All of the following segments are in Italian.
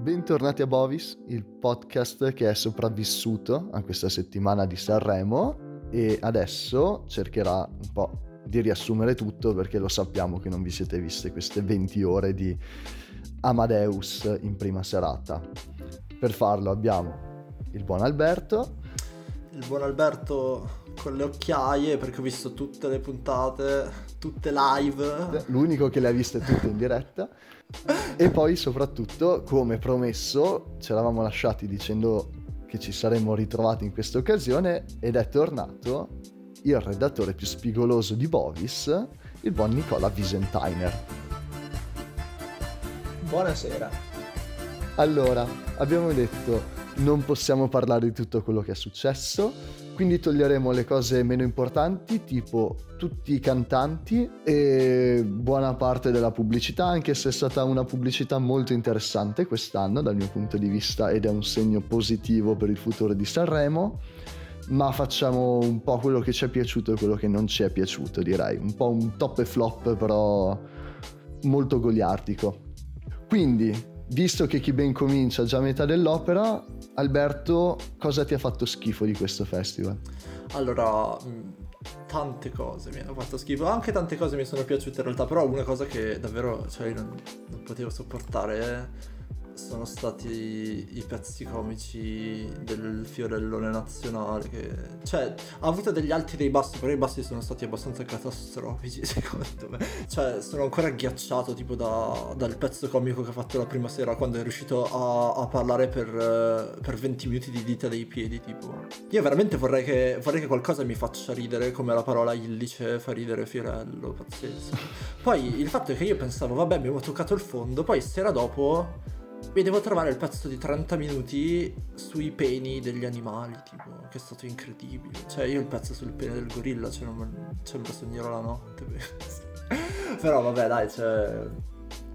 Bentornati a Bovis, il podcast che è sopravvissuto a questa settimana di Sanremo e adesso cercherà un po' di riassumere tutto perché lo sappiamo che non vi siete viste queste 20 ore di Amadeus in prima serata. Per farlo abbiamo il buon Alberto. Il buon Alberto con le occhiaie perché ho visto tutte le puntate, tutte live. L'unico che le ha viste tutte in diretta. e poi soprattutto, come promesso, ci eravamo lasciati dicendo che ci saremmo ritrovati in questa occasione ed è tornato il redattore più spigoloso di Bovis, il buon Nicola Visentainer. Buonasera. Allora, abbiamo detto non possiamo parlare di tutto quello che è successo, quindi toglieremo le cose meno importanti, tipo tutti i cantanti e buona parte della pubblicità, anche se è stata una pubblicità molto interessante quest'anno dal mio punto di vista ed è un segno positivo per il futuro di Sanremo. Ma facciamo un po' quello che ci è piaciuto e quello che non ci è piaciuto, direi. Un po' un top e flop, però molto goliardico. Quindi, visto che chi ben comincia già a metà dell'opera, Alberto, cosa ti ha fatto schifo di questo festival? Allora, mm, tante cose mi hanno fatto schifo, anche tante cose mi sono piaciute in realtà, però una cosa che davvero cioè, non, non potevo sopportare sono stati i pezzi comici del fiorellone nazionale che cioè ha avuto degli alti e dei bassi però i bassi sono stati abbastanza catastrofici secondo me. Cioè sono ancora agghiacciato tipo da, dal pezzo comico che ha fatto la prima sera quando è riuscito a, a parlare per, per, 20 minuti di dita dei piedi tipo. Io veramente vorrei che, vorrei che qualcosa mi faccia ridere come la parola illice fa ridere fiorello pazzesco. Poi il fatto è che io pensavo vabbè abbiamo toccato il fondo poi sera dopo mi devo trovare il pezzo di 30 minuti sui peni degli animali, tipo, che è stato incredibile. Cioè, io il pezzo sul pene del gorilla, cioè, non, cioè me lo sognerò la notte. Però vabbè, dai, cioè...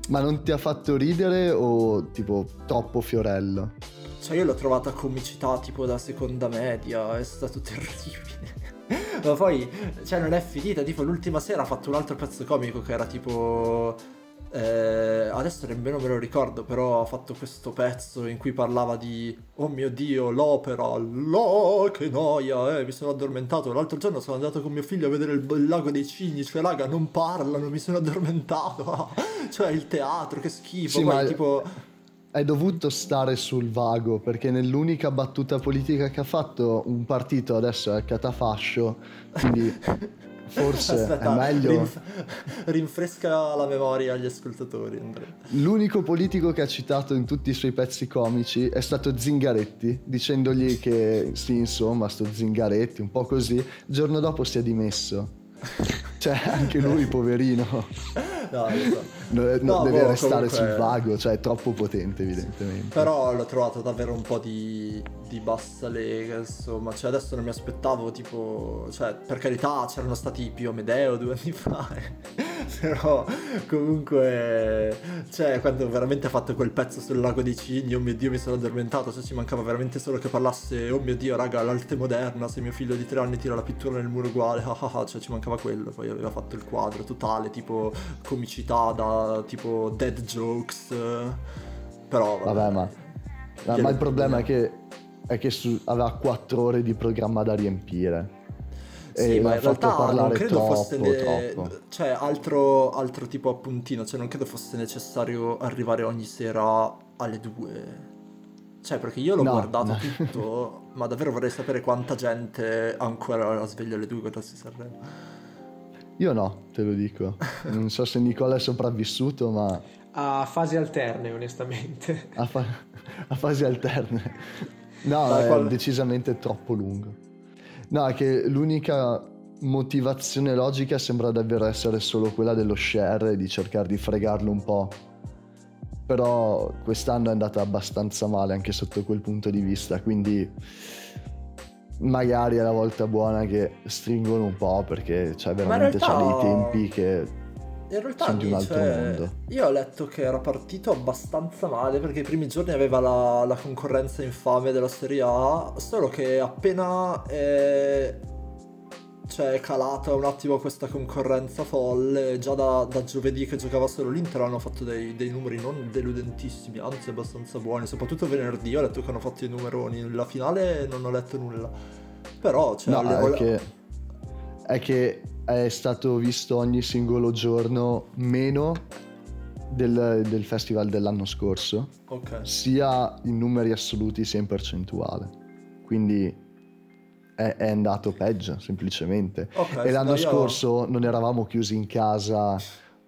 Ma non ti ha fatto ridere o tipo troppo fiorello? Cioè, io l'ho trovata comicità tipo da seconda media, è stato terribile. Ma poi, cioè, non è finita. Tipo, l'ultima sera ha fatto un altro pezzo comico che era tipo eh, adesso nemmeno me lo ricordo, però ha fatto questo pezzo in cui parlava di Oh mio dio, l'opera, lo che noia, eh, mi sono addormentato. L'altro giorno sono andato con mio figlio a vedere il, il lago dei cigni, cioè raga, non parlano, mi sono addormentato. cioè il teatro, che schifo. Sì, Poi, ma... tipo hai dovuto stare sul vago perché nell'unica battuta politica che ha fatto un partito adesso è catafascio, quindi Forse Aspetta, è meglio. Rinf- rinfresca la memoria agli ascoltatori. Andrea. L'unico politico che ha citato in tutti i suoi pezzi comici è stato Zingaretti, dicendogli che sì, insomma, sto Zingaretti, un po' così. Il giorno dopo si è dimesso. Cioè, anche lui, poverino. No, no, no, deve boh, restare comunque... sul vago, cioè è troppo potente, evidentemente. Però l'ho trovato davvero un po' di, di bassa lega, insomma. Cioè, adesso non mi aspettavo, tipo, cioè, per carità, c'erano stati più Amedeo due anni fa. Però, comunque, cioè, quando veramente ha fatto quel pezzo sul lago dei cigni, oh mio dio, mi sono addormentato. Cioè, ci mancava veramente solo che parlasse, oh mio dio, raga, l'arte moderna. Se mio figlio di tre anni tira la pittura nel muro uguale, ah, ah, ah, cioè, ci mancava quello. Poi aveva fatto il quadro totale, tipo comicità da tipo dead jokes. Però vabbè, vabbè ma, ma, ma il problema è che, è che su, aveva 4 ore di programma da riempire. Sì, ma in realtà non credo troppo, fosse ne... cioè, altro, altro tipo appuntino, cioè non credo fosse necessario arrivare ogni sera alle 2. Cioè, perché io l'ho no, guardato no. tutto, ma davvero vorrei sapere quanta gente ancora la sveglia alle 2 quando si Sanremo. Io no, te lo dico. Non so se Nicola è sopravvissuto, ma... A fasi alterne, onestamente. A, fa... a fasi alterne. No, è qual... decisamente troppo lungo. No, è che l'unica motivazione logica sembra davvero essere solo quella dello share e di cercare di fregarlo un po'. Però quest'anno è andata abbastanza male anche sotto quel punto di vista, quindi magari è la volta buona che stringono un po' perché cioè, veramente realtà... c'è dei tempi che in realtà sono di un altro cioè, mondo. Io ho letto che era partito abbastanza male perché i primi giorni aveva la, la concorrenza infame della Serie A, solo che appena è, cioè, è calata un attimo questa concorrenza folle. Già da, da giovedì che giocava solo l'Inter hanno fatto dei, dei, numeri non deludentissimi, anzi abbastanza buoni. Soprattutto venerdì ho letto che hanno fatto i numeroni. La finale non ho letto nulla. Però, cioè, no, alle... è, che, è che è stato visto ogni singolo giorno meno del, del festival dell'anno scorso, okay. sia in numeri assoluti sia in percentuale. Quindi è, è andato peggio, semplicemente. Okay, e l'anno io... scorso non eravamo chiusi in casa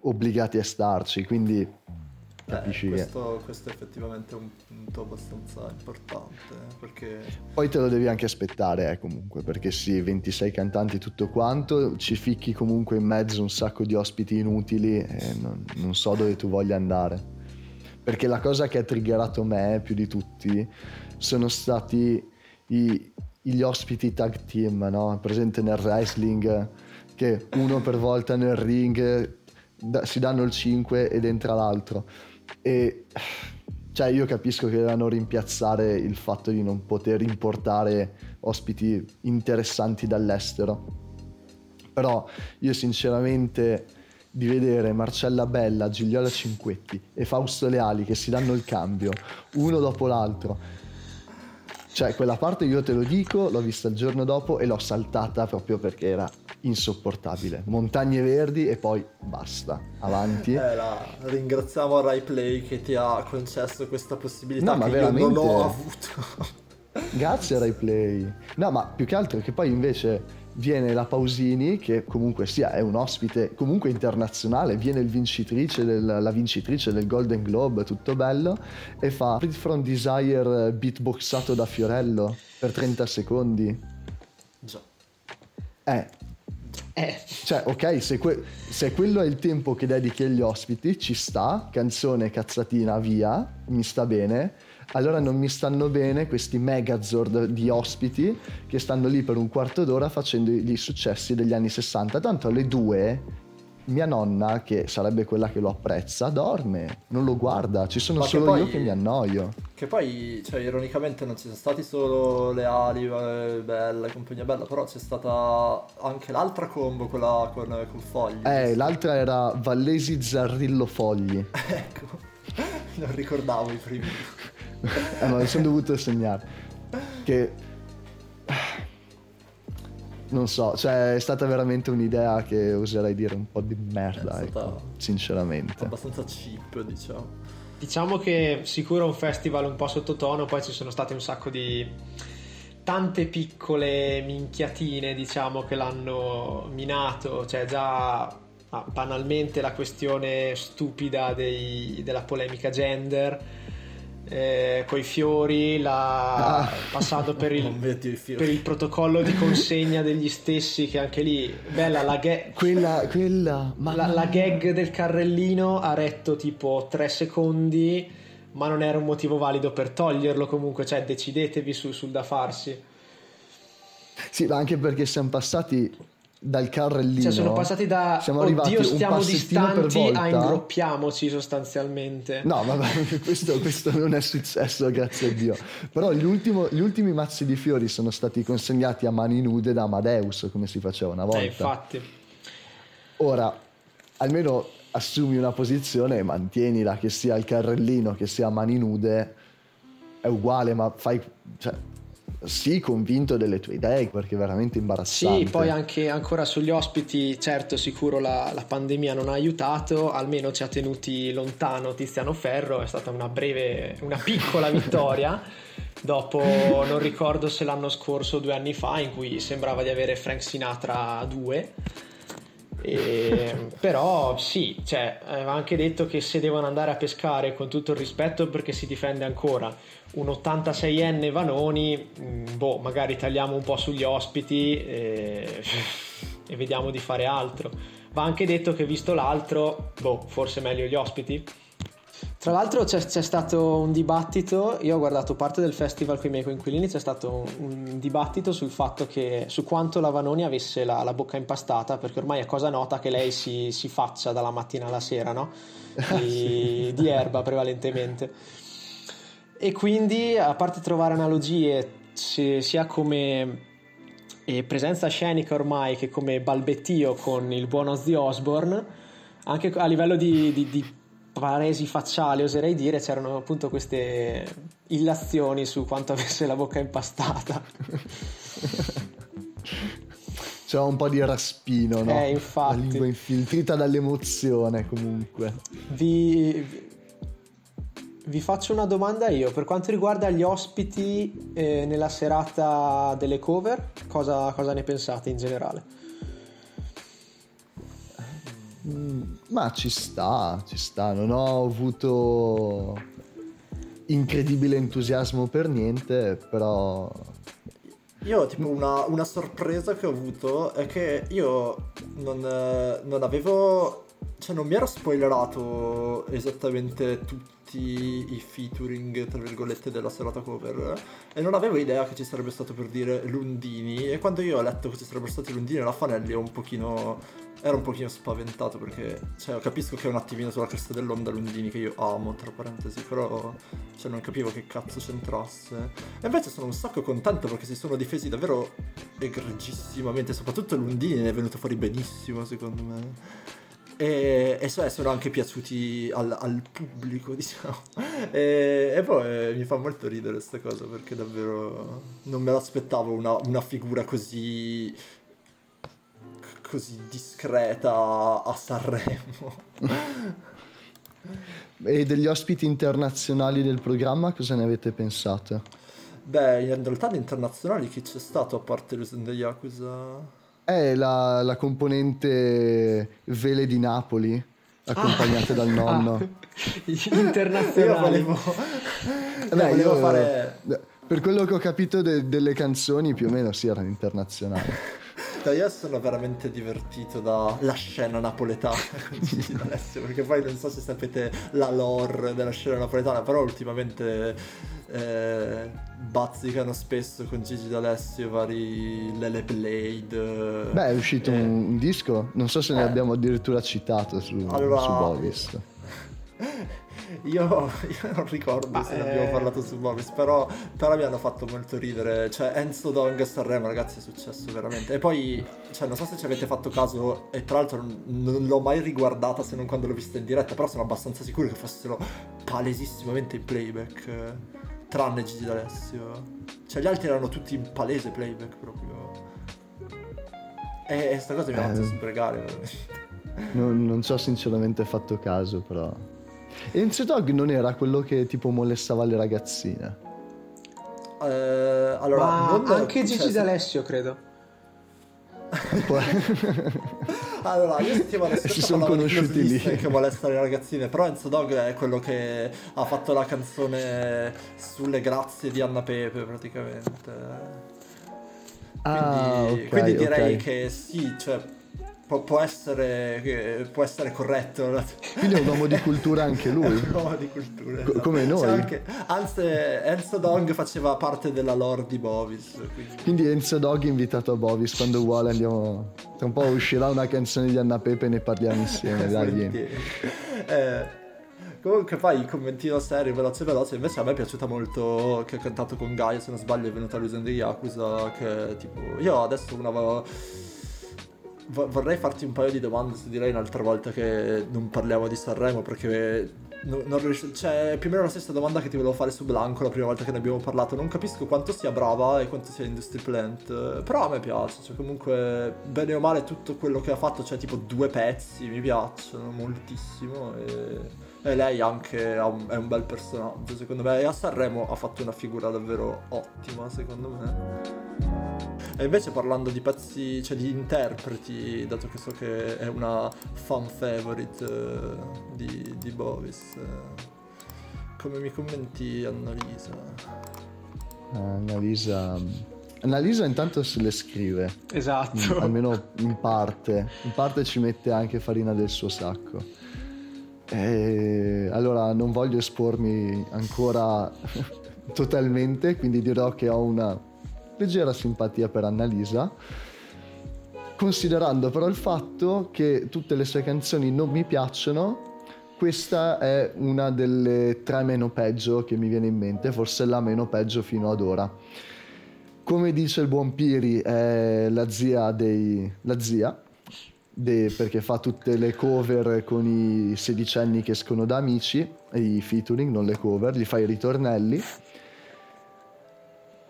obbligati a starci, quindi capisci eh, questo, che... questo è effettivamente un punto abbastanza importante eh, perché poi te lo devi anche aspettare eh, comunque perché sì 26 cantanti tutto quanto ci ficchi comunque in mezzo un sacco di ospiti inutili e non, non so dove tu voglia andare perché la cosa che ha triggerato me più di tutti sono stati i, gli ospiti tag team no? presente nel wrestling che uno per volta nel ring da, si danno il 5 ed entra l'altro e cioè io capisco che devono rimpiazzare il fatto di non poter importare ospiti interessanti dall'estero. Però io sinceramente di vedere Marcella Bella, Gigliola Cinquetti e Fausto Leali che si danno il cambio uno dopo l'altro cioè, quella parte io te lo dico, l'ho vista il giorno dopo e l'ho saltata proprio perché era insopportabile. Montagne verdi e poi basta, avanti. Eh, la, ringraziamo Rai Play che ti ha concesso questa possibilità no, che veramente... io non ho avuto. Grazie Rai Play. No, ma più che altro che poi invece viene la Pausini, che comunque sia è un ospite comunque internazionale, viene vincitrice del, la vincitrice del Golden Globe, tutto bello, e fa Free From Desire beatboxato da Fiorello per 30 secondi. Già. Eh. Eh. Cioè, ok, se, que- se, quello è il tempo che dedichi agli ospiti, ci sta, canzone cazzatina, via, mi sta bene allora non mi stanno bene questi megazord di ospiti che stanno lì per un quarto d'ora facendo i successi degli anni 60. Tanto alle due mia nonna, che sarebbe quella che lo apprezza, dorme, non lo guarda, ci sono Ma solo poi, io che mi annoio. Che poi, cioè, ironicamente non ci sono stati solo le ali, eh, bella, compagnia bella, però c'è stata anche l'altra combo, quella con, con Fogli. Eh, l'altra era Vallesi Zarrillo Fogli. ecco, non ricordavo i primi. eh, ma mi sono dovuto segnare. Che non so, cioè è stata veramente un'idea che oserei dire un po' di merda, ecco, sinceramente. Abbastanza cheap, diciamo. Diciamo che sicuro è un festival un po' sottotono, poi ci sono state un sacco di tante piccole minchiatine, diciamo, che l'hanno minato, cioè già ah, banalmente la questione stupida dei, della polemica gender eh, coi fiori, la, ah. passando per il, per il, protocollo di consegna degli stessi, che anche lì, bella la gag. Quella, quella, la, la gag del carrellino ha retto tipo 3 secondi, ma non era un motivo valido per toglierlo comunque, cioè decidetevi su, sul da farsi. Sì, ma anche perché siamo passati dal carrellino. Cioè, sono passati da siamo oddio, stiamo distanti a ingroppiamoci sostanzialmente. No, vabbè, questo, questo, non è successo, grazie a Dio. Però gli, ultimo, gli, ultimi mazzi di fiori sono stati consegnati a mani nude da Amadeus, come si faceva una volta. Eh, infatti. Ora, almeno assumi una posizione e mantienila, che sia il carrellino, che sia a mani nude, è uguale, ma fai... Cioè, sì, convinto delle tue idee perché è veramente imbarazzante. Sì, poi anche ancora sugli ospiti, certo, sicuro la, la, pandemia non ha aiutato, almeno ci ha tenuti lontano Tiziano Ferro, è stata una breve, una piccola vittoria. Dopo non ricordo se l'anno scorso o due anni fa, in cui sembrava di avere Frank Sinatra 2 e, però sì, cioè, aveva anche detto che se devono andare a pescare con tutto il rispetto perché si difende ancora un 86enne Vanoni, mm, boh, magari tagliamo un po' sugli ospiti e, e vediamo di fare altro. Va anche detto che visto l'altro, boh, forse meglio gli ospiti. Tra l'altro c'è, c'è, stato un dibattito, io ho guardato parte del festival con i miei coinquilini, c'è stato un, un dibattito sul fatto che su quanto la Vanoni avesse la, la, bocca impastata, perché ormai è cosa nota che lei si, si faccia dalla mattina alla sera, no? Di, di erba prevalentemente. E quindi, a parte trovare analogie sia come presenza scenica ormai che come balbettio con il buon Ozzy Osbourne, anche a livello di, di, di paresi facciali oserei dire, c'erano appunto queste illazioni su quanto avesse la bocca impastata. C'era un po' di raspino, no? Eh, infatti. La lingua infiltrita dall'emozione comunque. Vi, vi faccio una domanda io, per quanto riguarda gli ospiti eh, nella serata delle cover, cosa, cosa, ne pensate in generale? Mm, ma ci sta, ci sta, non ho avuto incredibile entusiasmo per niente, però... Io tipo una, una sorpresa che ho avuto è che io non, non avevo cioè non mi ero spoilerato esattamente tutti i featuring, tra virgolette, della serata cover e non avevo idea che ci sarebbe stato per dire Lundini e quando io ho letto che ci sarebbero stati Lundini e la Fanelli un pochino, ero un pochino spaventato perché cioè, capisco che è un attimino sulla cresta dell'onda Lundini che io amo, tra parentesi, però cioè, non capivo che cazzo c'entrasse. E invece sono un sacco contento perché si sono difesi davvero egregissimamente, soprattutto Lundini è venuto fuori benissimo secondo me e, e sono anche piaciuti al, al pubblico, diciamo. E, e, poi mi fa molto ridere questa cosa perché davvero non me l'aspettavo una, una figura così così discreta a Sanremo. e degli ospiti internazionali del programma cosa ne avete pensato? Beh, in realtà di internazionali chi c'è stato a parte Lusen Yakuza? È la, la componente Vele di Napoli, accompagnate ah, dal nonno. Ah, internazionale. Io volevo, Beh, volevo io, fare... Per quello che ho capito de, delle canzoni, più o meno si sì, erano internazionali. io sono veramente divertito dalla scena napoletana con Gigi D'Alessio, perché poi non so se sapete la lore della scena napoletana, però ultimamente eh, bazzicano spesso con Gigi D'Alessio vari Lele Blade. Beh, è uscito eh, un, disco, non so se ne eh. abbiamo addirittura citato su, allora, su Bovis. Io, io, non ricordo Ma se ne abbiamo parlato su Bovis, però, però, mi hanno fatto molto ridere. Cioè, Enzo Dong a Sanremo, ragazzi, è successo veramente. E poi, cioè, non so se ci avete fatto caso, e tra l'altro non l'ho mai riguardata se non quando l'ho vista in diretta, però sono abbastanza sicuro che fossero palesissimamente in playback tranne Gigi D'Alessio. Cioè gli altri erano tutti in palese playback proprio. E, e sta cosa mi ha fatto eh, sbregare non, non ci ho sinceramente fatto caso però. E Enzo Dog non era quello che tipo molestava le ragazzine? Eh, allora, Ma anche Gigi cioè, D'Alessio credo. allora, io settimana scorsa si sono conosciuti lì che molesta le ragazzine, però Enzo Dog è quello che ha fatto la canzone sulle grazie di Anna Pepe praticamente. Quindi, ah, okay, quindi direi okay. che sì, cioè Pu- può, essere, può essere corretto. Quindi è un uomo di cultura anche lui. un uomo di cultura. esatto. Come noi. Anche, anzi, Enzo Dog faceva parte della lore di Bovis. Quindi. quindi Enzo Dog invitato a Bovis quando vuole andiamo... Tra un po' uscirà una canzone di Anna Pepe e ne parliamo insieme. dai. eh, Comunque poi il commentino serio, veloce veloce, invece a me è piaciuta molto che ha cantato con Gaia, se non sbaglio è venuta l'uso di Yakuza, che tipo... Io adesso una vorrei farti un paio di domande su direi un'altra volta che non parliamo di Sanremo perché non, non rius- cioè, più o meno la stessa domanda che ti volevo fare su Blanco la prima volta che ne abbiamo parlato. Non capisco quanto sia brava e quanto sia Industry Plant. Però a me piace. Cioè, comunque, bene o male, tutto quello che ha fatto, cioè tipo due pezzi, mi piacciono moltissimo. E e lei anche un, è un bel personaggio, secondo me. E a Sanremo ha fatto una figura davvero ottima, secondo me. E invece parlando di pezzi, cioè di interpreti, dato che so che è una fan favorite uh, di, di, Bovis, uh, come mi commenti Annalisa? Annalisa... Annalisa intanto se le scrive. Esatto. almeno in parte. In parte ci mette anche farina del suo sacco. E allora non voglio espormi ancora totalmente, quindi dirò che ho una leggera simpatia per Annalisa, considerando però il fatto che tutte le sue canzoni non mi piacciono, questa è una delle tre meno peggio che mi viene in mente, forse la meno peggio fino ad ora. come dice il buon Piri, è la zia dei... la zia, de- perché fa tutte le cover con i sedicenni che escono da amici, i featuring, non le cover, gli fa i ritornelli.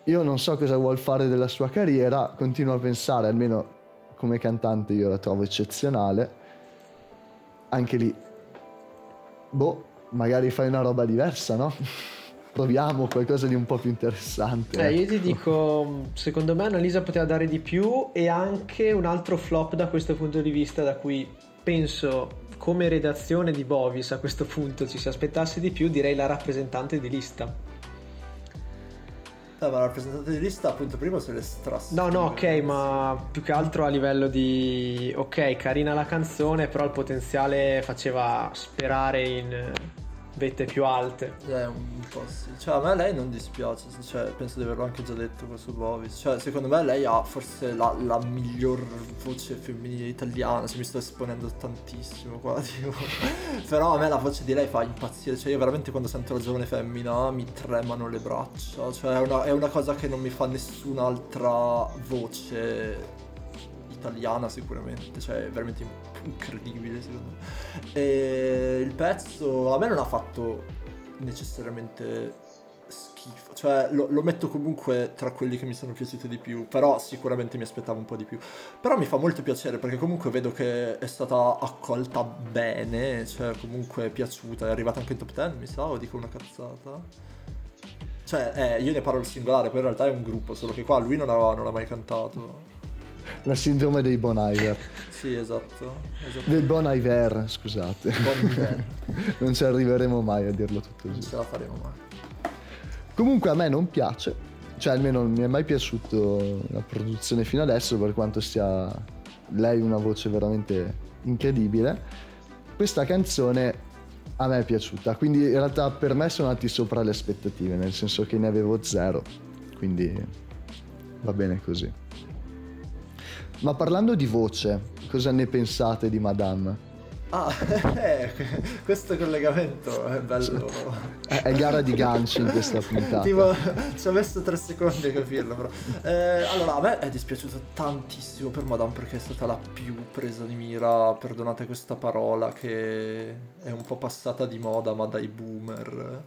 Io non so cosa vuol fare della sua carriera, continuo a pensare, almeno come cantante io la trovo eccezionale. Anche lì, boh, magari fai una roba diversa, no? Proviamo qualcosa di un po' più interessante. Eh, io ecco. ti dico, secondo me Annalisa poteva dare di più e anche un altro flop da questo punto di vista da cui penso come redazione di Bovis a questo punto ci si aspettasse di più, direi la rappresentante di lista. Eh, ma la rappresentante di lista appunto prima se le strasse. No, no, ok, ma più che altro a livello di... Ok, carina la canzone, però il potenziale faceva sperare in vette più alte. Eh, un po' sì. Cioè, a me lei non dispiace, cioè, penso di averlo anche già detto questo Bovis. Cioè, secondo me lei ha forse la, la miglior voce femminile italiana, se mi sto esponendo tantissimo qua, tipo. Però a me la voce di lei fa impazzire, cioè io veramente quando sento la giovane femmina mi tremano le braccia, cioè è una, è una cosa che non mi fa nessun'altra voce italiana sicuramente, cioè è veramente incredibile secondo me. E il pezzo a me non ha fatto necessariamente schifo, cioè lo, lo, metto comunque tra quelli che mi sono piaciuti di più, però sicuramente mi aspettavo un po' di più. Però mi fa molto piacere perché comunque vedo che è stata accolta bene, cioè comunque è piaciuta, è arrivata anche in top 10 mi sa, o dico una cazzata. Cioè, eh, io ne parlo al singolare, poi in realtà è un gruppo, solo che qua lui non, aveva, non ha mai cantato. La sindrome dei Bon Iver. sì, esatto. esatto. Del Bon Iver, scusate. Bon Iver. non ci arriveremo mai a dirlo tutto Non ce la faremo mai. Comunque a me non piace, cioè almeno non mi è mai piaciuto la produzione fino adesso per quanto sia lei una voce veramente incredibile. Questa canzone a me è piaciuta, quindi in realtà per me sono andati sopra le aspettative, nel senso che ne avevo zero, quindi va bene così. Ma parlando di voce, cosa ne pensate di Madame? Ah, eh, questo collegamento è bello. È, gara di ganci in questa puntata. tipo, ci ho messo tre secondi a capirlo, però. Eh, allora, a me è dispiaciuto tantissimo per Madame perché è stata la più presa di mira, perdonate questa parola, che è un po' passata di moda, ma dai boomer.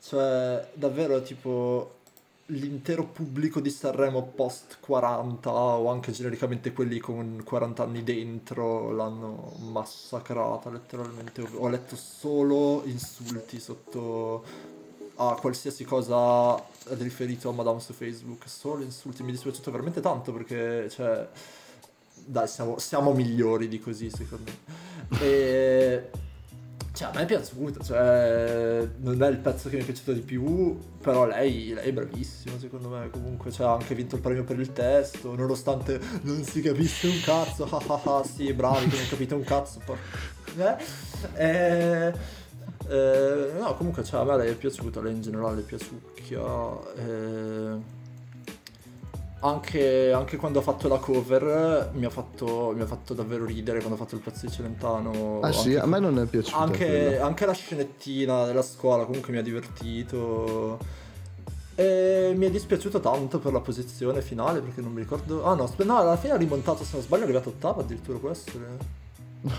Cioè, davvero, tipo, l'intero pubblico di Sanremo post 40 o anche genericamente quelli con 40 anni dentro l'hanno massacrata letteralmente. Ho letto solo insulti sotto a qualsiasi cosa riferito a Madame su Facebook, solo insulti. Mi è dispiaciuto veramente tanto perché, cioè, dai, siamo, siamo migliori di così secondo me. E... Cioè, a me è piaciuto, cioè, non è il pezzo che mi è piaciuto di più, però lei, lei è bravissima secondo me, comunque, cioè, ha anche vinto il premio per il testo, nonostante non si capisse un cazzo, ah ah ah, sì, bravi che non capite un cazzo, poi... Eh? Eh, eh, no, comunque, cioè, a me lei è piaciuta, lei in generale è piaciucchia, eh... Anche, anche, quando ha fatto la cover mi ha, fatto, mi ha fatto davvero ridere quando ha fatto il pezzo di Celentano. Ah sì, a me non è piaciuto. Anche, anche, la scenettina della scuola comunque mi ha divertito. E mi è dispiaciuto tanto per la posizione finale perché non mi ricordo... Ah no, no alla fine ha rimontato, se non sbaglio è arrivato ottava addirittura essere.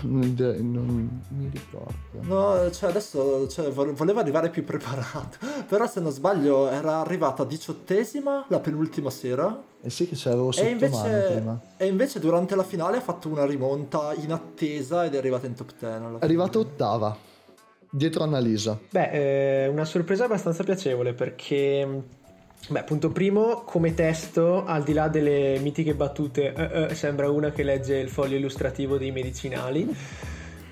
Non, non, mi ricordo. No, cioè adesso cioè, voleva arrivare più preparato. Però se non sbaglio era arrivata diciottesima la penultima sera. Eh sì che c'avevo sotto e invece, mano prima. E invece durante la finale ha fatto una rimonta in attesa ed è arrivata in top 10. È arrivata ottava. Dietro Annalisa. Beh, eh, una sorpresa abbastanza piacevole perché Beh, punto primo, come testo, al di là delle mitiche battute, eh, eh, sembra una che legge il foglio illustrativo dei medicinali.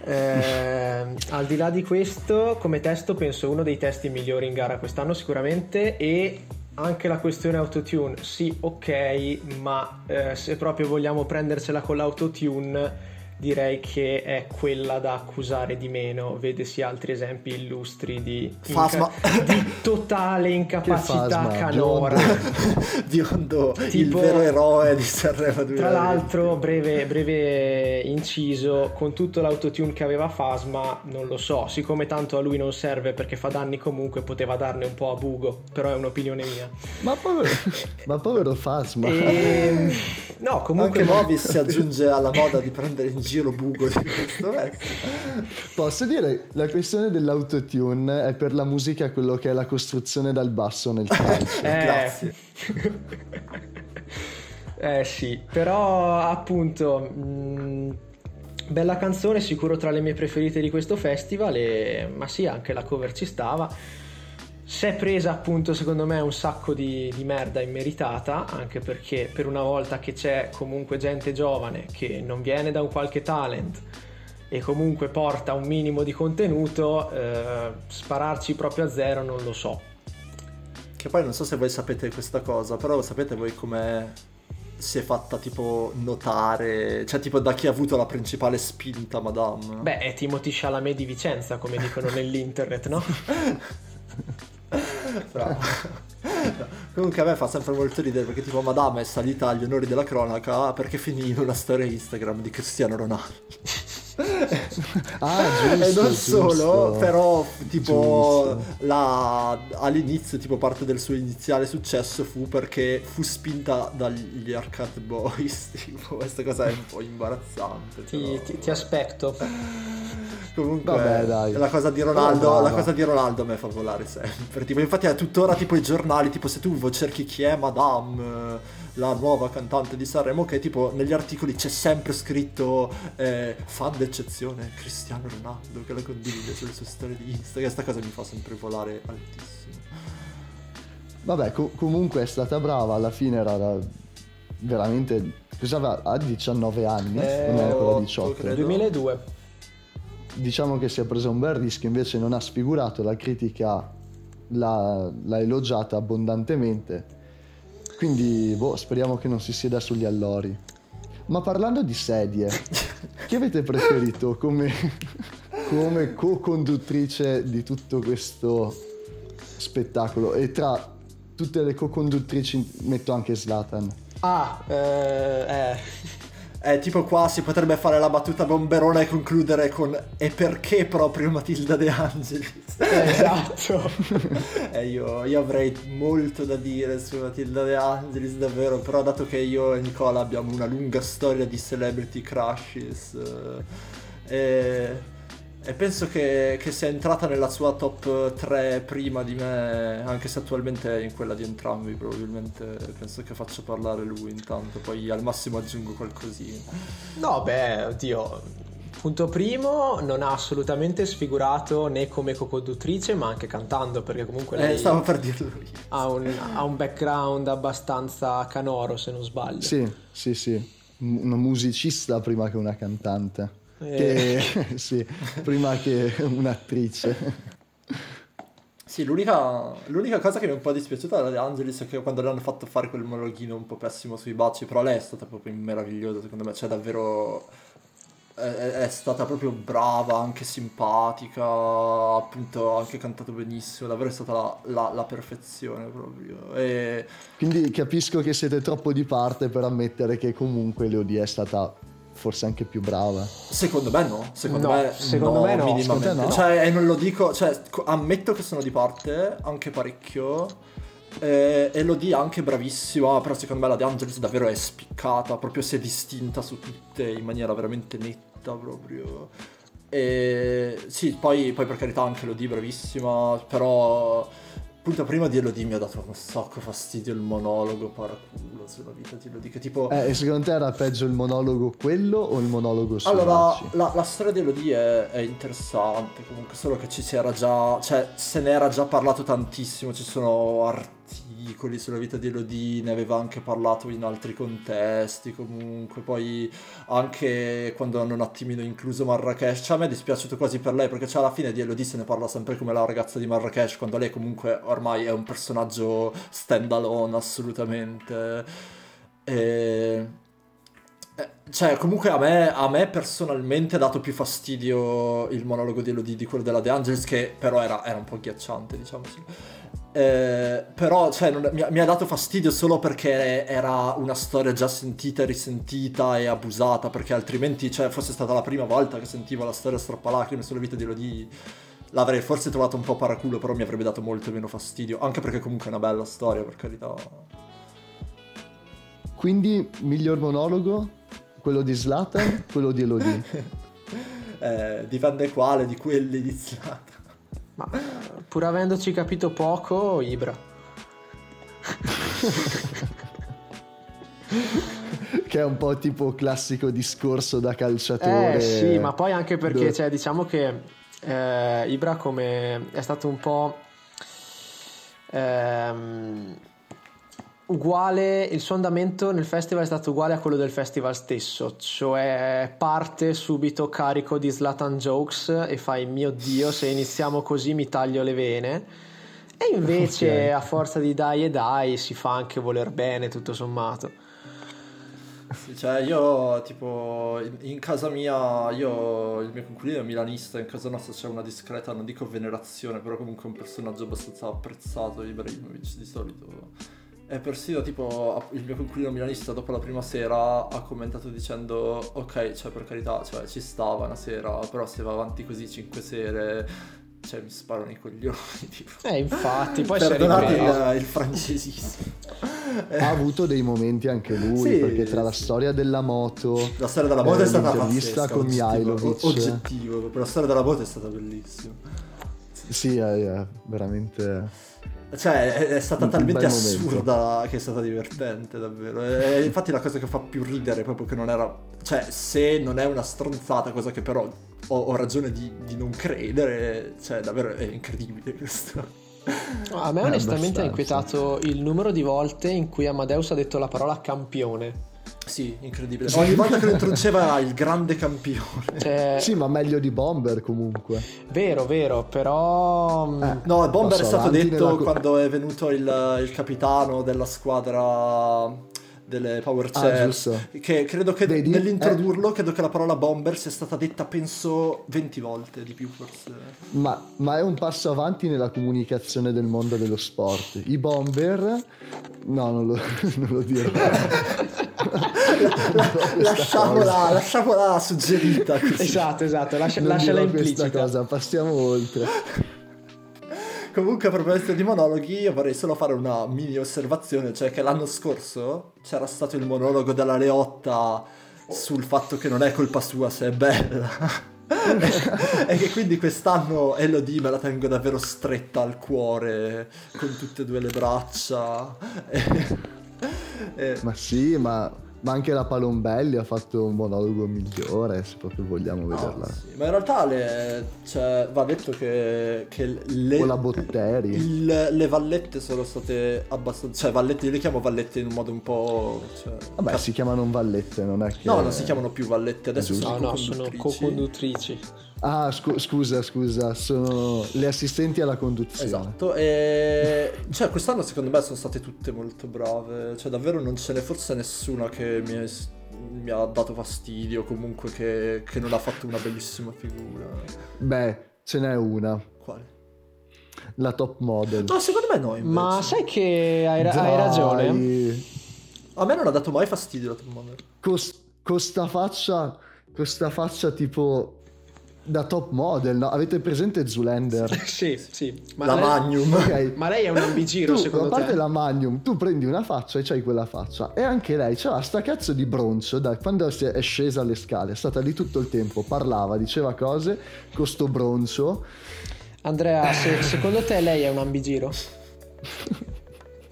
Eh, al di là di questo, come testo, penso uno dei testi migliori in gara quest'anno sicuramente e anche la questione autotune, sì, ok, ma eh, se proprio vogliamo prendercela con l'autotune, direi che è quella da accusare di meno. Vedesi altri esempi illustri di, Fasma. inca- di totale incapacità canora. Biondo, il Tipo- vero eroe di Sanremo 2020. Tra l'altro, breve, breve inciso, con tutto l'autotune che aveva Fasma, non lo so, siccome tanto a lui non serve perché fa danni comunque, poteva darne un po' a Bugo, però è un'opinione mia. Ma povero, ma povero Fasma. E... No, comunque... Anche Movis si aggiunge alla moda di prendere in giro Bugo di questo. Posso dire, la questione dell'autotune è per la musica quello che è la costruzione dal basso nel calcio. Eh. Grazie. eh sì, però appunto... mh, Bella canzone, sicuro tra le mie preferite di questo festival, e... ma sì, anche la cover ci stava. Si è presa appunto secondo me un sacco di, di merda immeritata, anche perché per una volta che c'è comunque gente giovane che non viene da un qualche talent e comunque porta un minimo di contenuto, eh, spararci proprio a zero non lo so. Che poi non so se voi sapete questa cosa, però sapete voi come si è fatta tipo notare, cioè tipo da chi ha avuto la principale spinta, madame? Beh, è Timothy Chalamet di Vicenza, come dicono nell'internet, no? Bravo. Comunque a me fa sempre molto ridere perché tipo Madame è salita agli onori della cronaca perché finì in una storia Instagram di Cristiano Ronaldo. Ah, giusto. e non giusto. solo, però tipo la- all'inizio tipo parte del suo iniziale successo fu perché fu spinta dagli Arcade Boys, tipo questa cosa è un po' imbarazzante. Ti, ti- ti aspetto. Comunque Vabbè, dai. la cosa di Ronaldo, brava. la cosa di Ronaldo a me fa volare sempre. Tipo, infatti è tuttora tipo i giornali, tipo se tu cerchi chi è Madame, eh, la nuova cantante di Sanremo, che tipo negli articoli c'è sempre scritto eh, fan d'eccezione Cristiano Ronaldo che la condivide sulle sue storie di Instagram. Questa cosa mi fa sempre volare altissimo. Vabbè, co- comunque è stata brava, alla fine era da- veramente... Cosa aveva? Ha 19 anni, Eh, non è ancora otto, 18. credo. 2002. Diciamo che si è preso un bel rischio, invece non ha sfigurato, la critica l'ha, l'ha elogiata abbondantemente. Quindi, boh, speriamo che non si sieda sugli allori. Ma parlando di sedie, chi avete preferito come, come co-conduttrice di tutto questo spettacolo? E tra tutte le co-conduttrici metto anche Slatan. Ah, eh, eh. Eh, tipo qua si potrebbe fare la battuta bomberona e concludere con e perché proprio Matilda De Angelis? esatto. Eh, io, io avrei molto da dire su Matilda De Angelis, davvero, però dato che io e Nicola abbiamo una lunga storia di celebrity crushes eh, e, penso che, che sia entrata nella sua top 3 prima di me, anche se attualmente è in quella di entrambi, probabilmente penso che faccia parlare lui intanto, poi al massimo aggiungo qualcosina. No, beh, oddio. Punto primo, non ha assolutamente sfigurato né come co-conduttrice, ma anche cantando, perché comunque lei Eh, stavo per dirlo io. ha, un, ha un background abbastanza canoro, se non sbaglio. Sì, sì, sì. Una musicista prima che una cantante. Eh. Che, sì, prima che un'attrice. Sì, l'unica, l'unica cosa che mi è un po' dispiaciuta da Angelis è che quando le hanno fatto fare quel monologhino un po' pessimo sui baci, però lei è stata proprio meravigliosa, secondo me, cioè davvero è, è- stata proprio brava, anche simpatica, appunto ha anche cantato benissimo, davvero è stata la, la- la perfezione proprio. E Quindi capisco che siete troppo di parte per ammettere che comunque Elodie è stata forse anche più brava. secondo me no, secondo No, me secondo no, me no, minimamente. no? Cioè, e non lo dico, cioè, ammetto che sono di parte, anche parecchio. Eh, E lo di anche bravissima, però secondo me la De Angelis davvero è spiccata, proprio si è distinta su tutte in maniera veramente netta proprio. E sì, poi, poi per carità anche lo di bravissima, però appunto prima di Elodie mi ha dato un sacco fastidio il monologo paraculo sulla vita di Elodie, che tipo... Eh, e secondo te era peggio il monologo quello o il monologo su Allora, la, la storia di Elodie è, è interessante, comunque solo che ci si era già, cioè se ne era già parlato tantissimo, ci sono articoli sulla vita di Elodie, ne aveva anche parlato in altri contesti, comunque poi anche quando hanno un attimino incluso Marrakesh, cioè a me è dispiaciuto quasi per lei, perché cioè, alla fine di Elodie se ne parla sempre come la ragazza di Marrakesh, quando lei comunque ormai è un personaggio stand alone assolutamente. E... Eh, cioè, comunque a me, a me, personalmente ha dato più fastidio il monologo di Elodie di quello della De Angelis, che però era, era un po' ghiacciante, diciamo. Eh, però cioè, non, mi, mi, ha dato fastidio solo perché era una storia già sentita, risentita e abusata, perché altrimenti cioè, fosse stata la prima volta che sentivo la storia strappalacrime sulle vite di Elodie l'avrei forse trovato un po' paraculo, però mi avrebbe dato molto meno fastidio, anche perché comunque è una bella storia, per carità. Quindi, miglior monologo? Quello di Slatan? quello di Elodie? eh, dipende quale di quelli di Slatan. Ma pur avendoci capito poco, Ibra. che è un po' tipo classico discorso da calciatore. Eh sì, ma poi anche perché, cioè, diciamo che eh, Ibra come è stato un po' ehm, uguale, il suo andamento nel festival è stato uguale a quello del festival stesso, cioè parte subito carico di Slatan jokes e fai mio dio se iniziamo così mi taglio le vene e invece okay. a forza di dai e dai si fa anche voler bene tutto sommato. Cioè io tipo in, casa mia, io il mio conculino è milanista, in casa nostra c'è una discreta, non dico venerazione, però comunque un personaggio abbastanza apprezzato, Ibrahimovic di solito e persino tipo il mio conculino milanista dopo la prima sera ha commentato dicendo ok, cioè per carità, cioè, ci stava una sera, però se va avanti così cinque sere cioè mi sparano i coglioni tipo. Eh infatti, poi Perdonate il, il francesismo. ha avuto dei momenti anche lui, sì, perché tra sì. la storia della moto, la storia della moto eh, è stata pazzesca con Mihailovic, oggettivo, la storia della moto è stata bellissima. Sì, è, è veramente cioè, è, è stata talmente assurda momento. che è stata divertente, davvero. E, infatti la cosa che fa più ridere proprio che non era... Cioè, se non è una stronzata, cosa che però ho, ho ragione di, di, non credere, cioè, davvero è incredibile questo. A me onestamente ha inquietato il numero di volte in cui Amadeus ha detto la parola campione. Sì, incredibile. Ogni volta che lo introduceva il grande campione. Cioè... Sì, ma meglio di Bomber comunque. Vero, vero, però... Mm, eh, no, Bomber è stato detto nella... quando è venuto il, il capitano della squadra delle power chair. Ah, che credo che Vedi? nell'introdurlo, eh. credo che la parola bomber sia stata detta, penso, 20 volte di più forse. Ma, ma, è un passo avanti nella comunicazione del mondo dello sport. I bomber... No, non lo, non lo dirò. lasciamola, lasciamola suggerita. Così. Esatto, esatto, lascia, lasciala implicita. Cosa, passiamo oltre. Comunque, a proposito di monologhi, io vorrei solo fare una mini osservazione, cioè che l'anno scorso c'era stato il monologo della Leotta sul fatto che non è colpa sua se è bella. e che quindi quest'anno Elodie me la tengo davvero stretta al cuore con tutte e due le braccia. e... Ma sì, ma ma anche la Palombelli ha fatto un monologo migliore, se proprio vogliamo vederla. sì. Ma in realtà le, cioè, va detto che, che le, o la Botteri. Il, le vallette sono state abbastanza... Cioè, vallette, io le chiamo vallette in un modo un po'... Cioè, Vabbè, cap- si chiamano vallette, non è che... No, non si chiamano più vallette, adesso sono No, no, sono co-conduttrici. Ah, scu- scusa, scusa, sono le assistenti alla conduzione. Esatto, e cioè quest'anno secondo me sono state tutte molto brave, cioè davvero non ce n'è forse nessuna che mi, è, mi ha dato fastidio, comunque che, che, non ha fatto una bellissima figura. Beh, ce n'è una. Quale? La top model. No, secondo me no. Invece. Ma sai che hai, ra- hai ragione? A me non ha dato mai fastidio la top model. Con questa faccia, questa faccia tipo da top model, no? Avete presente Zulander? sì, sì. Ma la lei... Magnum. Okay. Ma lei è un ambigiro, tu, secondo te? A parte te? la Magnum, tu prendi una faccia e c'hai quella faccia. E anche lei c'ha sta cazzo di broncio da quando è scesa alle scale. È stata lì tutto il tempo, parlava, diceva cose con sto broncio. Andrea, se, secondo te lei è un ambigiro?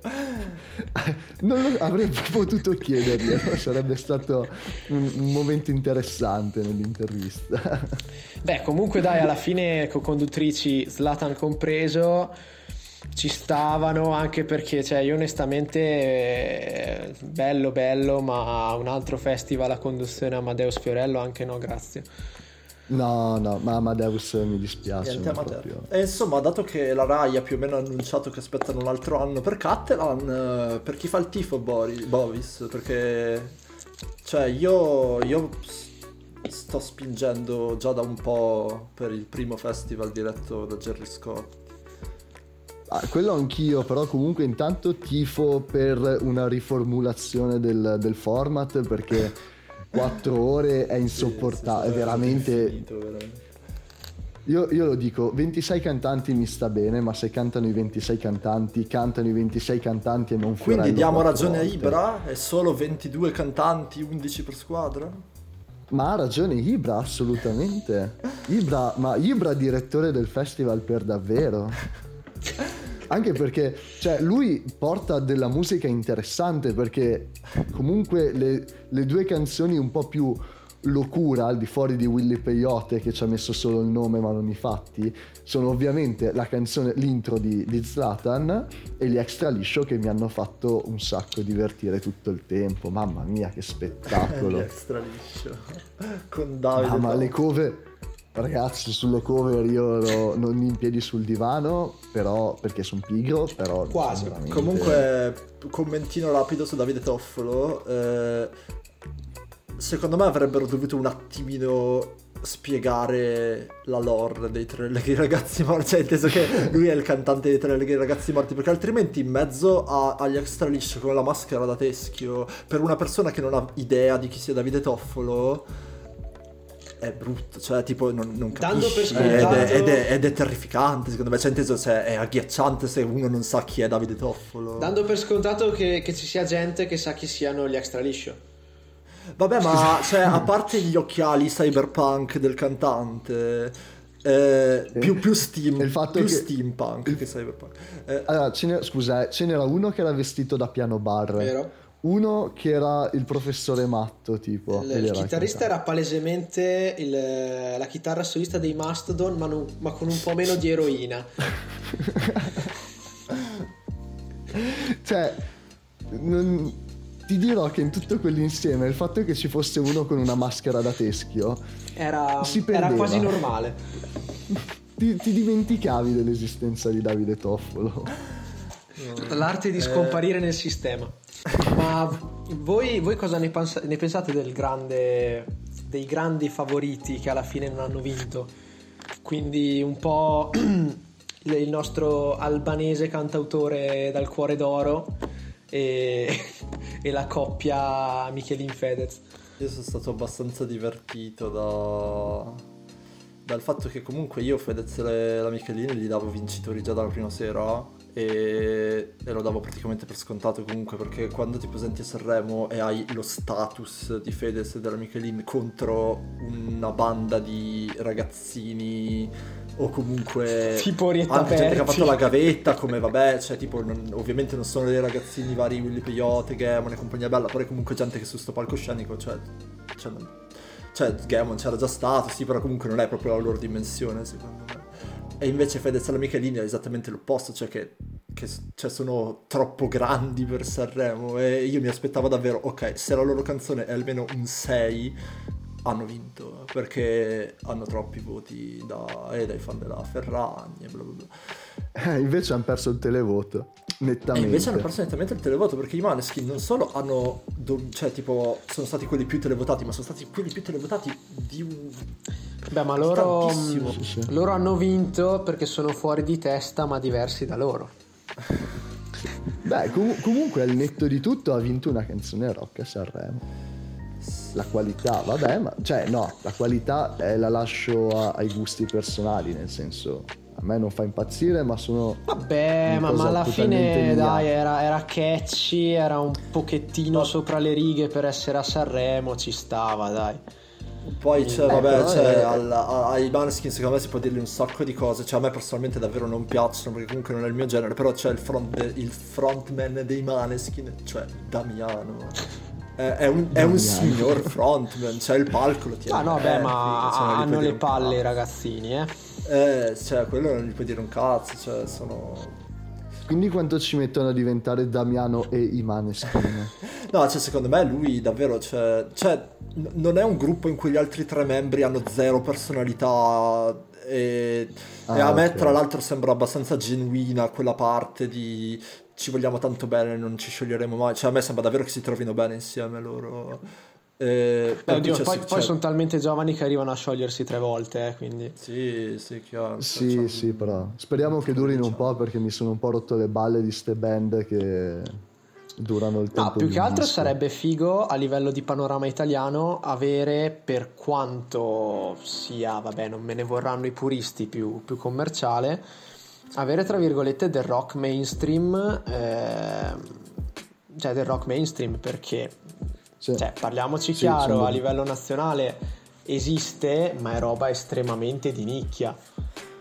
non lo, avrei potuto chiedergli, sarebbe stato un, un, momento interessante nell'intervista. Beh, comunque dai, alla fine co-conduttrici Slatan compreso ci stavano anche perché cioè, io onestamente eh, bello bello ma un altro festival a conduzione Amadeus Fiorello anche no grazie No, no, ma Amadeus mi dispiace. Niente, e insomma, dato che la Rai ha più o meno annunciato che aspettano un altro anno per Catalan, eh, per chi fa il tifo Boris, Bovis, perché Cioè, io, io sto spingendo già da un po' per il primo festival diretto da Jerry Scott. Ah, quello anch'io, però comunque intanto tifo per una riformulazione del, del format perché 4 ore è insopportabile, sì, veramente... Infinito, veramente io, io, lo dico, 26 cantanti mi sta bene, ma se cantano i 26 cantanti, cantano i 26 cantanti e non Fiorello Quindi diamo ragione volte. a Ibra? È solo 22 cantanti, 11 per squadra? Ma ha ragione Ibra, assolutamente. Ibra, ma Ibra direttore del festival per davvero. Anche perché, cioè, lui porta della musica interessante perché comunque le, le due canzoni un po' più locura al di fuori di Willy Peyote che ci ha messo solo il nome ma non i fatti sono ovviamente la canzone l'intro di, di Zlatan e gli extra liscio che mi hanno fatto un sacco divertire tutto il tempo. Mamma mia che spettacolo. Gli extra liscio con Davide ma le cover ragazzi sulle cover io ero non in piedi sul divano però perché sono pigro però quasi. veramente... comunque commentino rapido su Davide Toffolo eh secondo me avrebbero dovuto un attimino spiegare la lore dei tre leghi ragazzi morti, cioè inteso che lui è il cantante dei tre leghi ragazzi morti, perché altrimenti in mezzo a, agli extra liscio con la maschera da teschio, per una persona che non ha idea di chi sia Davide Toffolo, è brutto, cioè tipo non, non capisci ed è, ed, è, ed è, terrificante secondo me, cioè inteso cioè, è agghiacciante se uno non sa chi è Davide Toffolo. Dando per scontato che, che ci sia gente che sa chi siano gli extra liscio. Vabbè, ma cioè, a parte gli occhiali cyberpunk del cantante, eh, più, più, steam, il fatto più che steampunk che cyberpunk. Eh, allora, ce scusa, eh, ce n'era uno che era vestito da piano bar. Vero. Uno che era il professore matto, tipo. Il, il chitarrista era palesemente il, la chitarra solista dei Mastodon, ma, non, ma con un po' meno di eroina. cioè, non, ti dirò che in tutto quell'insieme il fatto che ci fosse uno con una maschera da teschio era, era quasi normale. Ti, ti, dimenticavi dell'esistenza di Davide Toffolo. L'arte di scomparire eh. nel sistema. Ma voi, voi cosa ne, pens- ne, pensate del grande, dei grandi favoriti che alla fine non hanno vinto? Quindi un po' il nostro albanese cantautore dal cuore d'oro e, e la coppia Michelin Fedez. Io sono stato abbastanza divertito da, dal fatto che comunque io Fedez e la Michelin gli davo vincitori già dalla prima sera e, e, lo davo praticamente per scontato comunque perché quando ti presenti a Sanremo e hai lo status di Fedez e della Michelin contro una banda di ragazzini o comunque tipo anche gente che ha fatto la gavetta come vabbè cioè tipo non, ovviamente non sono dei ragazzini vari Willy Peyote Gamon e compagnia bella però è comunque gente che su sto palcoscenico cioè, cioè, cioè Gamon c'era già stato sì però comunque non è proprio la loro dimensione secondo me e invece Fedez alla Michelini è esattamente l'opposto cioè che, che cioè sono troppo grandi per Sanremo e io mi aspettavo davvero ok se la loro canzone è almeno un 6 hanno vinto perché hanno troppi voti da, eh, dai fan della Ferragni e bla bla bla. Eh, invece hanno perso il televoto, nettamente. E invece hanno perso nettamente il televoto perché i Maneskin non solo hanno, cioè tipo, sono stati quelli più televotati, ma sono stati quelli più televotati di un... Beh, ma loro, sì, sì. loro hanno vinto perché sono fuori di testa ma diversi da loro. Beh, com- comunque al netto di tutto ha vinto una canzone rock a Sanremo la qualità, vabbè, ma cioè no, la qualità eh, la lascio a, ai gusti personali, nel senso a me non fa impazzire, ma sono. Vabbè, ma, ma, alla fine dai, era, era, catchy, era un pochettino no. sopra le righe per essere a Sanremo, ci stava, dai. Poi c'è, eh, vabbè, c'è è... alla, ai Maneskin secondo me si può dirgli un sacco di cose, cioè a me personalmente davvero non piacciono perché comunque non è il mio genere, però c'è il, front, il frontman dei Maneskin, cioè Damiano è un, è un signor frontman, c'è il palco, lo tiene. Ah no, beh, ma cioè, hanno le palle i ragazzini, eh. Eh, cioè, quello non gli puoi dire un cazzo, cioè, sono... Quindi quanto ci mettono a diventare Damiano e i Maneskin? no, cioè, secondo me lui davvero, cioè, cioè, non è un gruppo in cui gli altri tre membri hanno zero personalità e, ah, e a me tra l'altro sembra abbastanza genuina quella parte di ci vogliamo tanto bene, non ci scioglieremo mai. Cioè, a me sembra davvero che si trovino bene insieme loro. Eh, Beh, oddio, poi, poi cioè sono talmente giovani che arrivano a sciogliersi tre volte, eh, quindi... Sì, sì, chiaro. Sì, cioè, sì, però speriamo che durino un po' perché mi sono un po' rotto le balle di ste band che durano il tempo. No, più che altro disco. sarebbe figo a livello di panorama italiano avere per quanto sia, vabbè, non me ne vorranno i puristi più, più commerciale, avere tra virgolette del rock mainstream, eh, cioè del rock mainstream perché, sì. cioè, parliamoci sì, chiaro, a livello nazionale esiste, ma è roba estremamente di nicchia.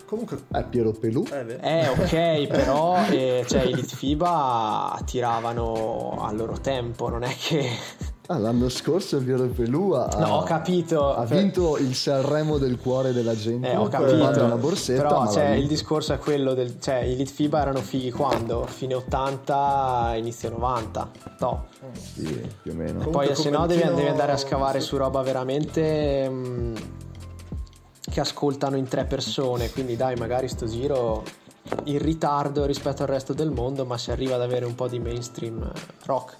Comunque è Piero Pelù. Eh, eh ok, però eh, cioè, i Litfiba tiravano al loro tempo, non è che... Ah, l'anno scorso il Piero Pelù ha, no, ho capito, ha vinto il Sanremo del cuore della gente. Eh, ho capito. Una borsetta, però cioè, il discorso è quello del... Cioè, i Litfiba erano fighi quando? Fine 80, inizio 90. No. Sì, più o meno. Poi se no devi, devi, andare a scavare su roba veramente... Mh, mm, che ascoltano in tre persone, quindi dai, magari sto giro in ritardo rispetto al resto del mondo, ma si arriva ad avere un po' di mainstream eh, rock.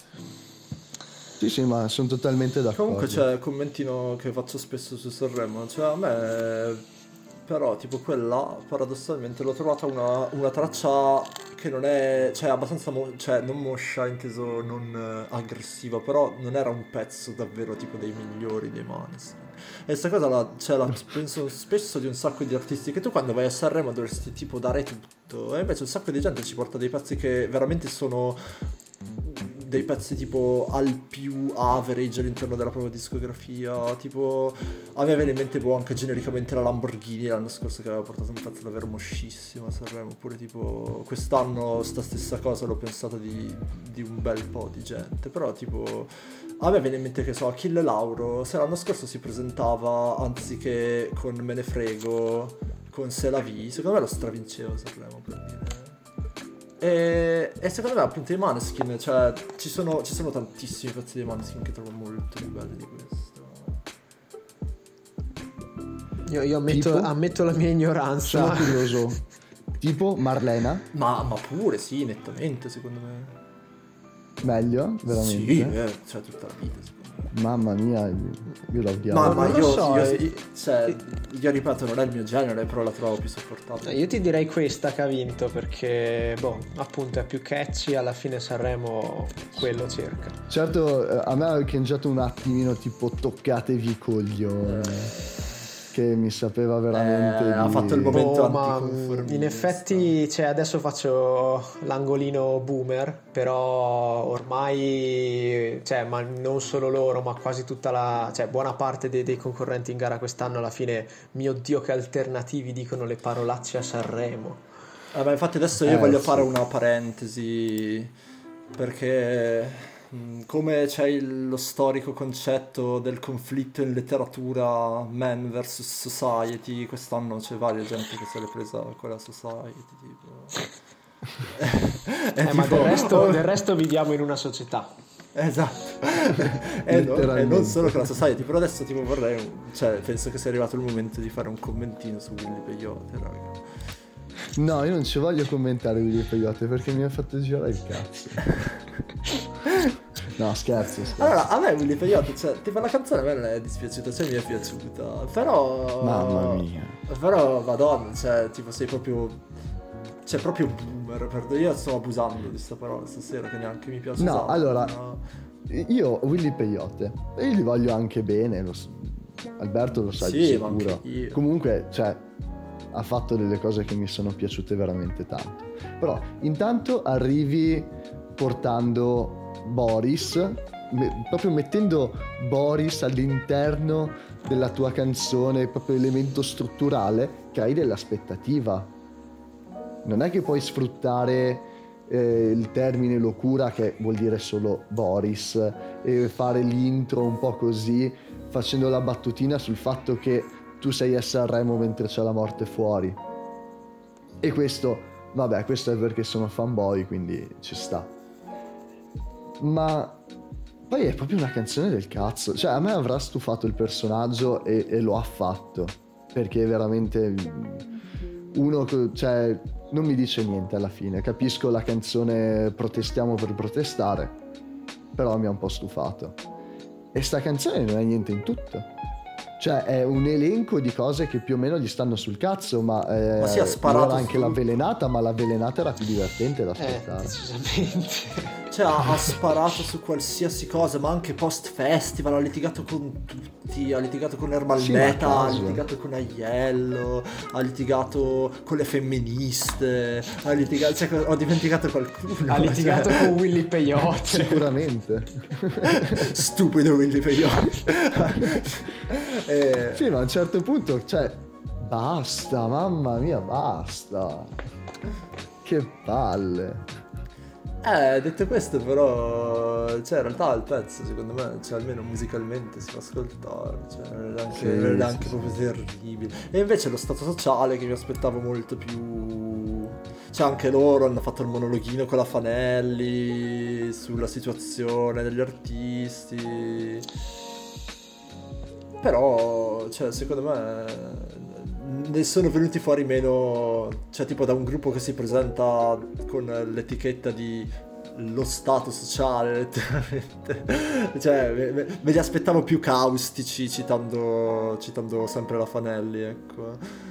Sì, sì, ma sono totalmente d'accordo. Comunque c'è il commentino che faccio spesso su Sanremo, cioè a me però tipo quella paradossalmente l'ho trovata una, una traccia che non è, cioè abbastanza, mo- cioè non moscia inteso non uh, aggressiva, però non era un pezzo davvero tipo dei migliori dei Manes. E questa cosa la, cioè, la penso spesso di un sacco di artisti che tu quando vai a Sanremo dovresti tipo dare tutto e invece un sacco di gente ci porta dei pezzi che veramente sono dei pezzi tipo al più average all'interno della propria discografia. Tipo, a me viene in mente boh, anche genericamente la Lamborghini l'anno scorso che aveva portato un pezzo davvero moscissimo a Sanremo. Oppure tipo, quest'anno sta stessa cosa l'ho pensato di, di un bel po' di gente. Però tipo, a me viene in mente che so, Achille Lauro, se l'anno scorso si presentava anziché con Me ne frego, con Se la vi, secondo me lo stravinceva Sanremo per dire. E, e, secondo me appunto i Maneskin, cioè ci sono, ci sono tantissimi pezzi di Maneskin che trovo molto più belli di questo. Io, io ammetto, ammetto, la mia ignoranza. Sono curioso. tipo Marlena? Ma, ma, pure, sì, nettamente secondo me. Meglio, veramente? Sì, eh, cioè tutta la vita. Mamma mia, io la odiavo. Ma, ma io, so, io, io, cioè, io, ripeto, non è il mio genere, però la trovo più sopportabile. Io ti direi questa che ha vinto perché, boh, appunto è più catchy, alla fine Sanremo quello cerca. Certo, eh, a me ha cangiato un attimino tipo toccatevi i coglioni. Eh che mi sapeva veramente. Eh, di... Ha fatto il momento oh, ma In effetti, cioè, adesso faccio l'angolino boomer, però ormai, cioè, ma non solo loro, ma quasi tutta la, cioè, buona parte dei, dei concorrenti in gara quest'anno alla fine, mio dio, che alternativi dicono le parolacce a Sanremo. Vabbè, infatti adesso io eh, voglio sì. fare una parentesi perché come c'è il, lo storico concetto del conflitto in letteratura man vs society, quest'anno c'è varia gente che se l'è presa quella society. Tipo. eh, tipo, ma del resto, del resto viviamo in una società. Esatto, e, non, e, non, solo con la society, però adesso tipo vorrei, cioè penso che sia arrivato il momento di fare un commentino su Willy Peyote, raga. No, io non ci voglio commentare Willy Peyote perché mi ha fatto girare il cazzo. No, scherzi, scherzi. Allora, a me Willy Peyote, cioè, tipo la canzone a me non è dispiaciuta, cioè mi è piaciuta. Però. Mamma mia. Però, madonna, cioè, tipo sei proprio. Cioè, proprio boomer. Per... Io sto abusando di questa parola stasera che neanche mi piace. No, usare, allora. No. Io, Willy Peyote, io gli voglio anche bene, lo so. Alberto lo sa sì, sicuro. Comunque, cioè, ha fatto delle cose che mi sono piaciute veramente tanto. Però, intanto arrivi portando Boris, me, proprio mettendo Boris all'interno della tua canzone, proprio elemento strutturale, crei dell'aspettativa. Non è che puoi sfruttare eh, il termine locura, che vuol dire solo Boris, e fare l'intro un po' così, facendo la battutina sul fatto che tu sei a Sanremo mentre c'è la morte fuori. E questo, vabbè, questo è perché sono fanboy, quindi ci sta ma poi è proprio una canzone del cazzo. Cioè, a me avrà stufato il personaggio e, e lo ha fatto. Perché veramente uno, cioè, non mi dice niente alla fine. Capisco la canzone protestiamo per protestare, però mi ha un po' stufato. E sta canzone non è niente in tutto. Cioè, è un elenco di cose che più o meno gli stanno sul cazzo, ma, eh, Ma sì, ha sparato allora anche l'avvelenata, ma l'avvelenata era più divertente da Eh, ascoltare. decisamente. Cioè, ha, sparato su qualsiasi cosa, ma anche post festival. Ha litigato con tutti. Ha litigato con Sì, ma Ermalleta. a ha litigato con Aiello. Ha litigato con le femministe. Ha litigato. Cioè, ho dimenticato qualcuno. Ha litigato cioè, con Willy Peyote. Sicuramente. Stupido Willy Peyote. Eh, sì, ma a un certo punto, cioè, basta, mamma mia, basta. Che palle. Eh, detto questo, però, cioè, in realtà il pezzo, secondo me, cioè, almeno musicalmente si fa ascoltare, cioè, non era anche, Sì, non era sì, anche sì. proprio terribile. E invece lo stato sociale, che mi aspettavo molto più... Cioè, anche loro hanno fatto il monologhino con la Fanelli sulla situazione degli artisti. Però, cioè, secondo me ne sono venuti fuori meno, cioè tipo da un gruppo che si presenta con l'etichetta di lo stato sociale, letteralmente. cioè, me, me- me li aspettavo più caustici citando, citando sempre la Fanelli, ecco.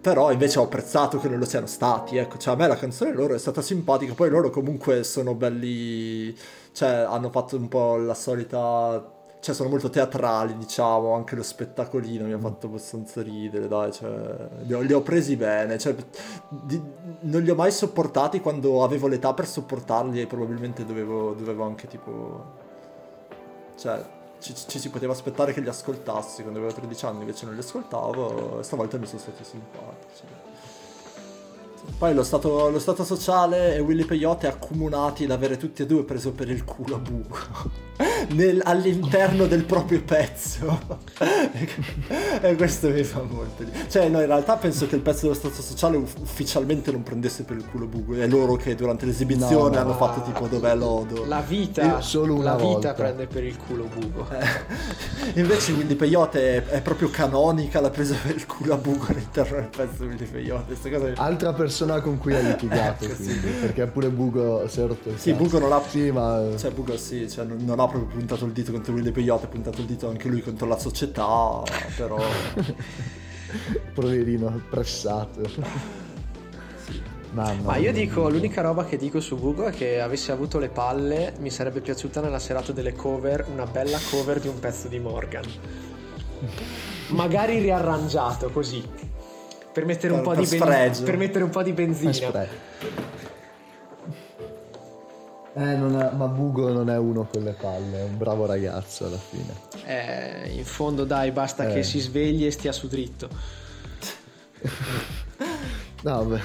Però invece ho apprezzato che non lo siano stati, ecco, cioè a me la canzone loro è stata simpatica, poi loro comunque sono belli, cioè hanno fatto un po' la solita, cioè sono molto teatrali diciamo, anche lo spettacolino mi ha fatto abbastanza ridere, dai, cioè li ho, li ho presi bene, cioè di- non li ho mai sopportati quando avevo l'età per sopportarli e probabilmente dovevo, dovevo anche tipo, cioè ci, ci si poteva aspettare che li ascoltassi quando avevo 13 anni, invece non li ascoltavo stavolta mi sono stati simpatici. Poi lo stato, lo stato sociale e Willy Peyote accomunati l'avere tutti e due preso per il culo a buco nel- all'interno del proprio pezzo. e questo mi fa molto. Cioè, no, in realtà penso che il pezzo dello stato sociale uff- ufficialmente non prendesse per il culo buco. È loro che durante l'esibizione No, hanno no. fatto tipo dov'è lodo. La vita, Io solo una la vita volta. prende per il culo buco. Eh, Invece Willy Peyote è, è proprio canonica, l'ha presa per il culo a buco all'interno del pezzo di Willy Peyote. Altra persona con cui hai litigato, Ecco, sì. quindi, perché pure Bugo si è rotto il Sì. Bugo non ha Sì, ma... Cioè, Bugo sì, cioè, non, non ha proprio puntato il dito contro Willy Peyote, ha puntato il dito anche lui contro la società, però... Poverino, pressato. Mamma Ma io mia. dico, l'unica roba che dico su Bugo è che avessi avuto le palle, mi sarebbe piaciuta nella serata delle cover una bella cover di un pezzo di Morgan. Magari riarrangiato così. Per mettere, un, po per di ben- per mettere un po' di benzina. Eh, è- ma Bugo non è uno con le palle, è un bravo ragazzo alla fine. Eh, in fondo dai, basta Eh. che si svegli e stia su dritto. No, beh,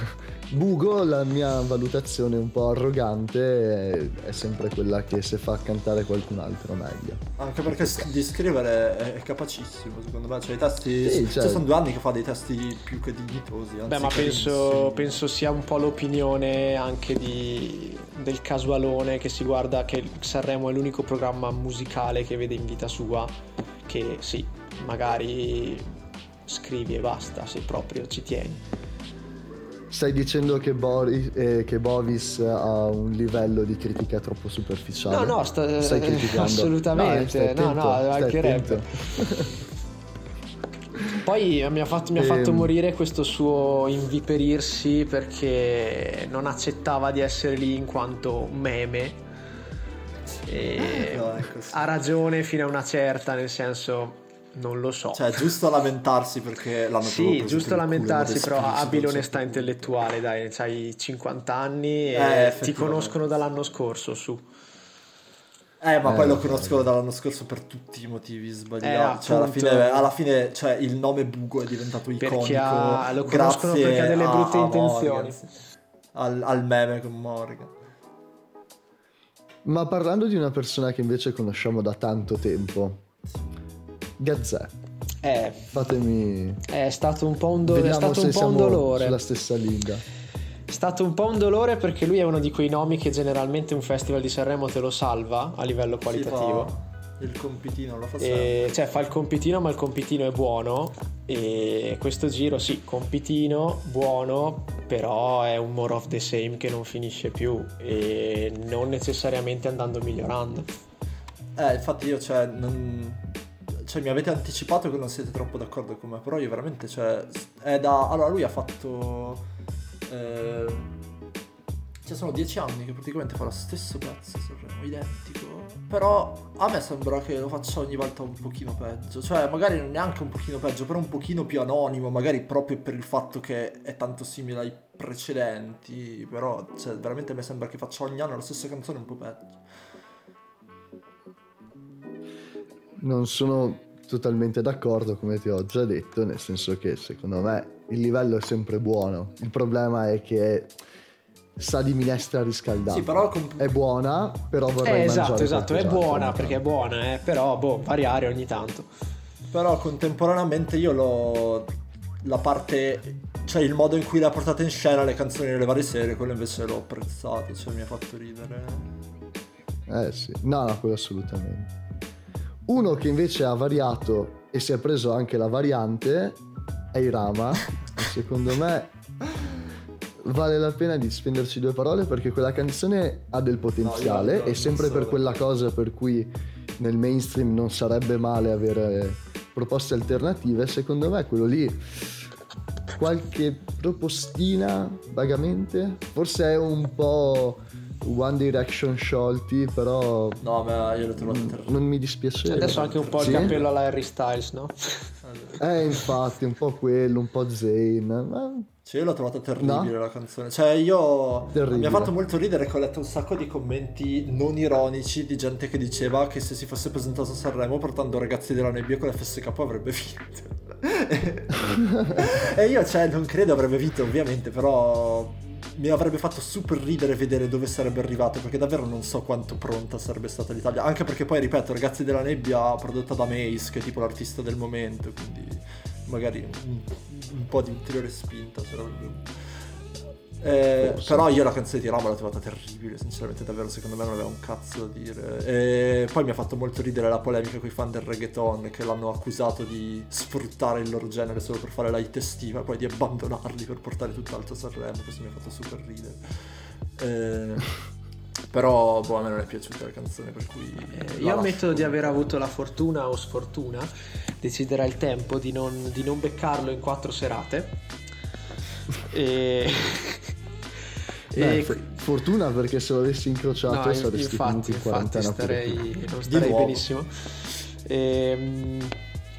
Bugo, la mia valutazione un po' arrogante è, sempre quella che se fa cantare qualcun altro meglio. Anche perché s- di scrivere è, capacissimo, secondo me. Cioè, i testi... Sì, cioè, cioè- sono due anni che fa dei testi più che dignitosi. Beh, ma penso, penso sia un po' l'opinione anche di- del casualone che si guarda che Sanremo è l'unico programma musicale che vede in vita sua che sì, magari scrivi e basta se proprio ci tieni. Stai dicendo che, Bori- eh, che Bovis ha un livello di critica troppo superficiale? No, no, sta- Stai criticando. assolutamente, no, attento, no, stai mancherebbe. Poi mi ha fatto, mi ha Ehm. fatto morire questo suo inviperirsi perché non accettava di essere lì in quanto meme. E No, ecco, sì. ha ragione fino a una certa, nel senso, non lo so. Cioè, giusto lamentarsi perché l'hanno sì, preso giusto lamentarsi, però abbi cioè. l'onestà intellettuale, dai, hai 50 anni Eh, e ti effettivamente. conoscono dall'anno scorso, su. Eh, ma Eh, poi lo ok. conosco dall'anno scorso per tutti i motivi Eh, sbagliati. cioè, alla fine, alla fine, cioè, il nome Bugo è diventato iconico. Perché ha- lo conoscono grazie perché ha delle a- brutte a intenzioni. Al, al meme con Morgan. Ma parlando di una persona che invece conosciamo da tanto tempo, Gazzè, Eh, fatemi... è stato un po' un, do- stato se un, po' un siamo dolore. sulla stessa linea. È stato un po' un dolore perché lui è uno di quei nomi che generalmente un festival di Sanremo te lo salva a livello qualitativo. il compitino, lo fa sempre. E, cioè fa il compitino ma il compitino è buono e questo giro sì, compitino, buono, però è un more of the same che non finisce più e non necessariamente andando migliorando. Eh, infatti io, cioè, non... Cioè, mi avete anticipato che non siete troppo d'accordo con me, però io veramente, cioè, è da... Allora, lui ha fatto... Eh... Cioè, sono dieci anni che praticamente fa lo stesso pezzo, Sanremo, identico. Però a me sembra che lo faccia ogni volta un pochino peggio. Cioè, magari non neanche un pochino peggio, però un pochino più anonimo, magari proprio per il fatto che è tanto simile ai precedenti. Però, cioè, veramente mi sembra che faccia ogni anno la stessa canzone un po' peggio. Non sono totalmente d'accordo, come ti ho già detto, nel senso che secondo me il livello è sempre buono. Il problema è che sa di minestra riscaldata. Sì, però com- è buona, però vorrei eh, mangiare Esatto, esatto, è buona perché è buona, eh, però boh, variare ogni tanto. Però contemporaneamente io l'ho. La parte. Cioè il modo in cui l'ha portata in scena le canzoni nelle varie serie, quello invece l'ho apprezzato, cioè mi ha fatto ridere. Eh sì, no, no, quello assolutamente. Uno che invece ha variato e si è preso anche la variante è Irama. E secondo me vale la pena di spenderci due parole perché quella canzone ha del potenziale No, e sempre per quella cosa per cui nel mainstream non sarebbe male avere proposte alternative, secondo me quello lì qualche propostina vagamente, forse è un po' One Direction sciolti, però No, ma io l'ho trovato terribile. non mi dispiace. Adesso anche un po' Sì? il cappello alla Harry Styles, no? Eh, infatti, un po' quello, un po' Zayn. ma- Cioè, io l'ho trovata terribile No? la canzone. Cioè, io. Terribile. Mi ha fatto molto ridere che ho letto un sacco di commenti non ironici di gente che diceva che se si fosse presentato a Sanremo portando ragazzi della nebbia con l'FSK avrebbe vinto. e io, cioè, non credo avrebbe vinto, ovviamente, però. Mi avrebbe fatto super ridere vedere dove sarebbe arrivato, perché davvero non so quanto pronta sarebbe stata l'Italia. Anche perché poi, ripeto, Ragazzi della Nebbia prodotta da Mace, che è tipo l'artista del momento, quindi magari un, un po' di ulteriore spinta sarebbe. Eh, però io la canzone di Rama l'ho trovata terribile, sinceramente, davvero secondo me non aveva un cazzo da dire. E poi mi ha fatto molto ridere la polemica con i fan del reggaeton che l'hanno accusato di sfruttare il loro genere solo per fare la hit estiva e poi di abbandonarli per portare tutt'altro a Sanremo, questo mi ha fatto super ridere. Eh, però boh, a me non è piaciuta la canzone, per cui... Eh, io ammetto di aver avuto la fortuna o sfortuna, deciderà il tempo, di non, di non beccarlo in quattro serate. E... Beh, e- fortuna perché se l'avessi incrociato No, saresti infatti, in infatti quarantena tu. starei, non starei benissimo. Ehm,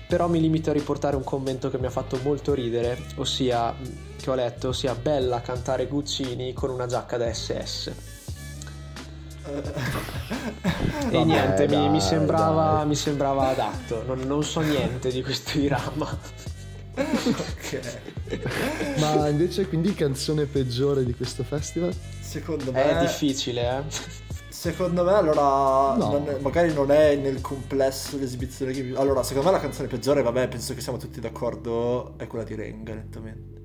però mi limito a riportare un commento che mi ha fatto molto ridere, ossia che ho letto, ossia bella cantare Guccini con una giacca da SS. E Vabbè, niente, mi- mi, dai, sembrava, dai. mi sembrava adatto, non, non so niente di questo Irama. Ok. Ma invece quindi canzone peggiore di questo festival? Secondo me... È difficile, eh. Secondo me allora No. non è- magari non è nel complesso l'esibizione che Allora, secondo me la canzone peggiore, vabbè, penso che siamo tutti d'accordo, è quella di Renga, nettamente.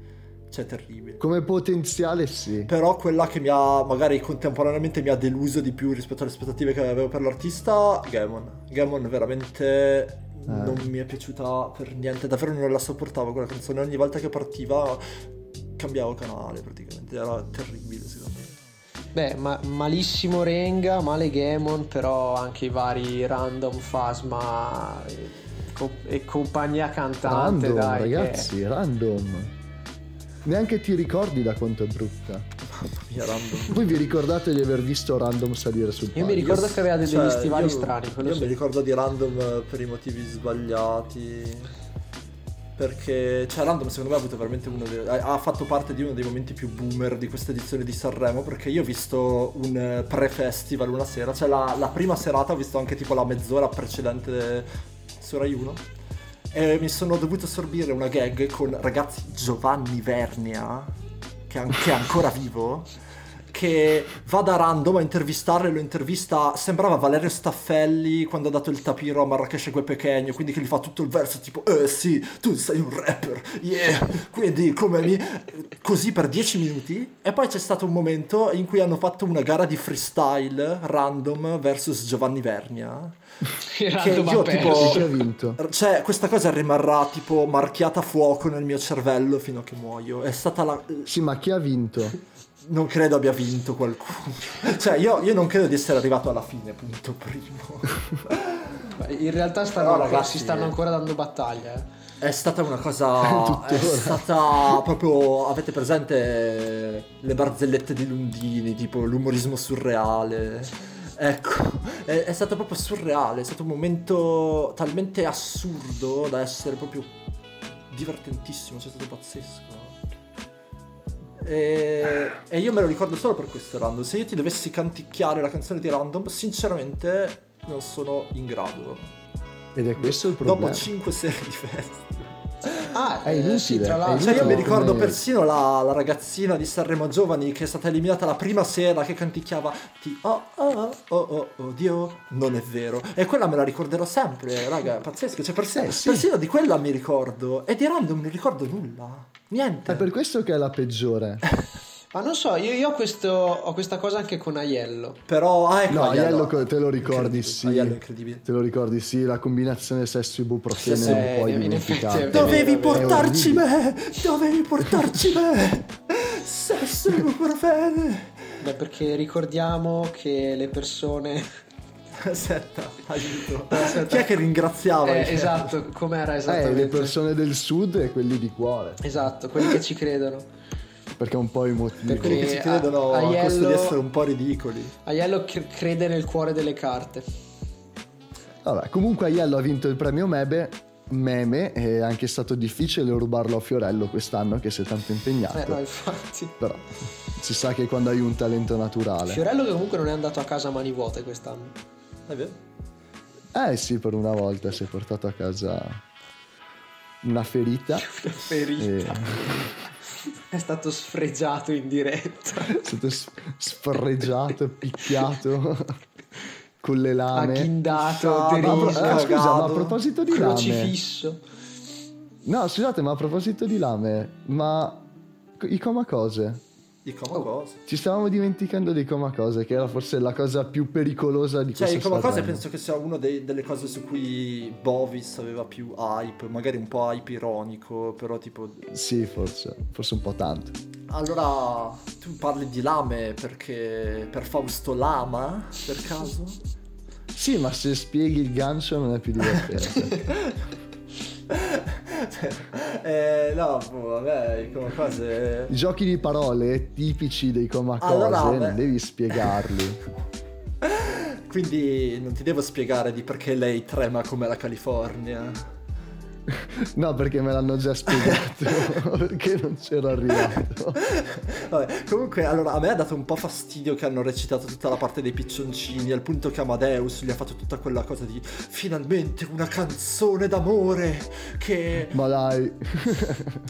Cioè, terribile. Come potenziale sì. Però quella che mi ha, magari contemporaneamente mi ha deluso di più rispetto alle aspettative che avevo per l'artista, Gamon. Gamon veramente non mi è piaciuta per niente, davvero non la sopportavo quella canzone. Ogni volta che partiva cambiavo canale praticamente, era terribile secondo me. Beh, ma- malissimo Renga, male Gamon, però anche i vari random Fasma e, co- e compagnia cantante, Random, dai. che- ragazzi, random. Neanche ti ricordi da quanto è brutta. Mia random. Voi vi ricordate di aver visto random salire sul palco? Io mi ricordo che aveva degli Cioè, stivali io- strani, Io sì. mi ricordo di random per i motivi sbagliati. Perché, cioè, Random secondo me ha avuto veramente uno dei, ha fatto parte di uno dei momenti più boomer di questa edizione di Sanremo. Perché io ho visto un pre-festival una sera, cioè la, la prima serata ho visto anche tipo la mezz'ora precedente su Rai 1. E mi sono dovuto assorbire una gag con ragazzi Giovanni Vernia, che, è ancora vivo, che va da random a intervistarlo e lo intervista, sembrava Valerio Staffelli quando ha dato il tapiro a Marrakesh Gue Pechegno, quindi che gli fa tutto il verso tipo, eh sì, tu sei un rapper, yeah, quindi come mi... così per 10 minuti, e poi c'è stato un momento in cui hanno fatto una gara di freestyle random versus Giovanni Vernia. Random io tipo-? Cioè, questa cosa rimarrà tipo marchiata a fuoco nel mio cervello fino a che muoio. È stata la. Sì, ma chi ha vinto? non credo abbia vinto qualcuno. cioè, io, io, non credo di essere arrivato alla fine, punto primo. In realtà stanno, ragazzi, si stanno ancora dando battaglia. Eh. È stata una cosa. è stata proprio. Avete presente le barzellette di Lundini, tipo l'umorismo surreale? Ecco, è, è, stato proprio surreale, è stato un momento talmente assurdo da essere proprio divertentissimo, cioè è stato pazzesco. E, e, io me lo ricordo solo per questo random. Se io ti dovessi canticchiare la canzone di random, sinceramente non sono in grado. Ed è questo il problema. Dopo 5 serie di festival. Ah, è inutile. Sì, tra l'altro. Cioè, io mi ricordo persino la, la, ragazzina di Sanremo Giovani che è stata eliminata la prima sera che canticchiava ti oh oh oh oh oh Dio, non è vero. E quella me la ricorderò sempre, raga, pazzesco. Cioè, persino, eh, sì. persino di quella mi ricordo. E di random non ricordo nulla. Niente. È per questo che è la peggiore. Ma non so, io, io ho, questo, ho, questa cosa anche con Aiello. Però, ah, ecco, no, Aiello, Aiello te lo ricordi, sì. Aiello incredibile. Te lo ricordi, sì, la combinazione sesso ibuprofene sì, non puoi dimenticare. Dovevi portarci me! Dovevi portarci me! sesso ibuprofene! Beh, perché ricordiamo che le persone Aspetta, aiuto. Aspetta. Chi è che ringraziava? Eh, esatto, com'era esattamente? Eh, le persone del sud e quelli di cuore. Esatto, quelli che ci credono perché è un po' emotivo. Per quelli che ci credono a, a, a costo di essere un po' ridicoli. Aiello crede nel cuore delle carte. Vabbè, comunque Aiello ha vinto il premio Mebe, Meme è anche stato difficile rubarlo a Fiorello quest'anno che si è tanto impegnato. Eh no, infatti. Però si sa che quando hai un talento naturale. Fiorello che comunque non è andato a casa a mani vuote quest'anno. È vero? Eh sì, per una volta si è portato a casa una ferita. Una ferita. E... È stato sfregiato in diretta. È stato sfregiato, picchiato con le lame. Agghindato, deriso, ma, eh, scusa, ma a proposito di crocifisso. lame. No, scusate, ma a proposito di lame, ma i coma cose? I Comacose. Oh, ci stavamo dimenticando dei Comacose, che era forse la cosa più pericolosa di cioè, questo Cioè, i Comacose penso che sia una delle cose su cui Bovis aveva più hype, magari un po' hype ironico, però tipo... Sì, forse, forse un po' tanto. Allora, tu parli di lame perché... per Fausto Lama, per caso? sì, ma se spieghi il gancio non è più divertente. eh, no, vabbè, come cose... I giochi di parole tipici dei comacose, allora, non devi spiegarli. Quindi non ti devo spiegare di perché lei trema come la California. No, perché me l'hanno già spiegato, perché non c'ero arrivato. Vabbè, comunque, allora, a me ha dato un po' fastidio che hanno recitato tutta la parte dei piccioncini, al punto che Amadeus gli ha fatto tutta quella cosa di finalmente una canzone d'amore che... Ma dai.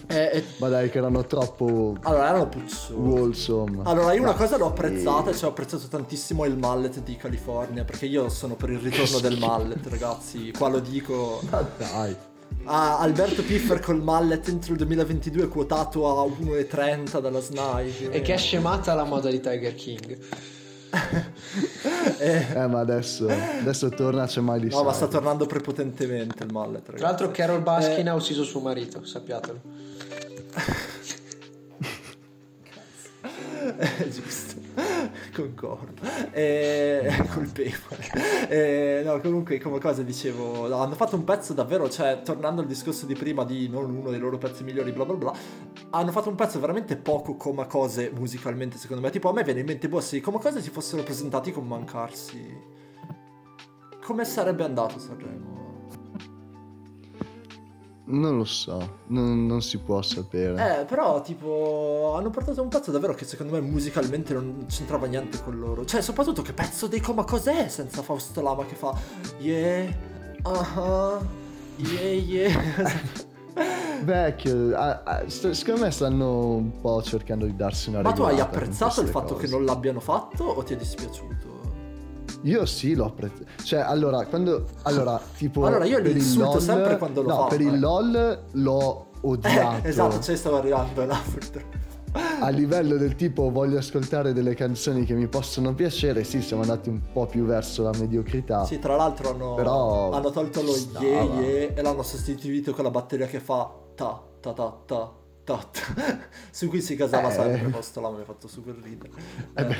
è, è... Ma dai, che erano troppo... Allora, erano puzzoni. Wholesome. Allora, io una cosa l'ho apprezzata, cioè ho apprezzato tantissimo il mallet di California, perché io sono per il ritorno del mallet, ragazzi. Qua lo dico. Ma dai a Alberto Piffer col mallet entro il 2022 quotato a 1,30 dalla SNAI. E che è scemata la moda di Tiger King. eh, eh, ma adesso, adesso torna c'è mai di No, ma sta tornando prepotentemente il mallet. Ragazzi. Tra l'altro Carol Baskin eh... ha ucciso suo marito, sappiatelo. eh, giusto. Concordo. E... colpevole. E... No, comunque, come cosa dicevo, hanno fatto un pezzo davvero, cioè, tornando al discorso di prima di non uno dei loro pezzi migliori, bla bla bla, hanno fatto un pezzo veramente poco come cose musicalmente, secondo me. Tipo, a me viene in mente, boh, se come cose si fossero presentati con Mancarsi, come sarebbe andato Sanremo? Non lo so, non, non, si può sapere. Eh, però, tipo, hanno portato un pezzo davvero che secondo me musicalmente non c'entrava niente con loro. Cioè, soprattutto che pezzo dei coma cos'è senza Fausto Lama che fa Yeah, uh-huh, yeah, yeah. Vecchio, ah, ah, secondo me stanno un po' cercando di darsi una Ma tu hai apprezzato il fatto cose. che non l'abbiano fatto o ti è dispiaciuto? Io sì, l'ho apprezzato. Cioè, allora, quando. Allora, tipo. Allora, io li insulto LOL, sempre quando lo no, fa. per il LOL l'ho odiato. Eh, esatto, ci stavo arrivando là, purtroppo. A livello del tipo voglio ascoltare delle canzoni che mi possono piacere, sì, siamo andati un po' più verso la mediocrità. Sì, tra l'altro hanno, Però hanno tolto lo stava. yeah yeah e l'hanno sostituito con la batteria che fa ta ta ta ta tot, su cui si casava Eh. sempre, posto ha fatto super ridere. Eh beh.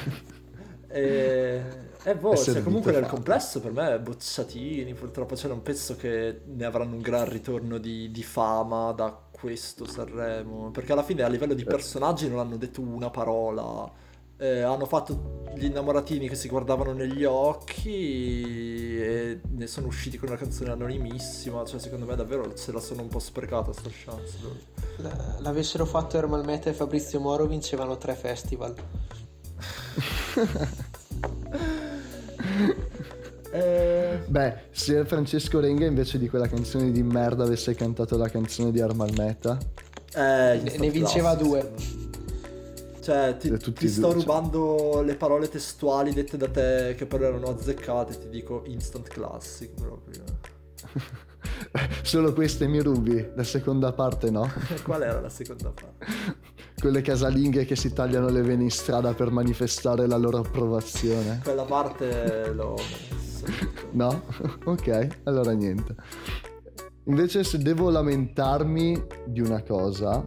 E, e boh, È cioè, comunque nel fatto. complesso per me bocciatini, purtroppo cioè, non penso che ne avranno un gran ritorno di, di fama da questo Sanremo, perché alla fine a livello di personaggi non hanno detto una parola. Eh, hanno fatto gli innamoratini che si guardavano negli occhi e ne sono usciti con una canzone anonimissima. Cioè, secondo me davvero se la sono un po' sprecata sta chance. L- L'avessero fatto Ermal Meta e Fabrizio Moro vincevano tre festival. Eh, Beh, se Francesco Renga invece di quella canzone di merda avesse cantato la canzone di Armal Meta, eh, Ne- ne vinceva classico, due. Cioè, ti, Eh, ti e sto due, cioè. rubando le parole testuali dette da te che però erano azzeccate, ti dico instant classic proprio. solo queste mi rubi, la seconda parte no. Qual era la seconda parte? Quelle casalinghe che si tagliano le vene in strada per manifestare la loro approvazione. Quella parte l'ho messa. No? ok, allora niente. Invece se devo lamentarmi di una cosa,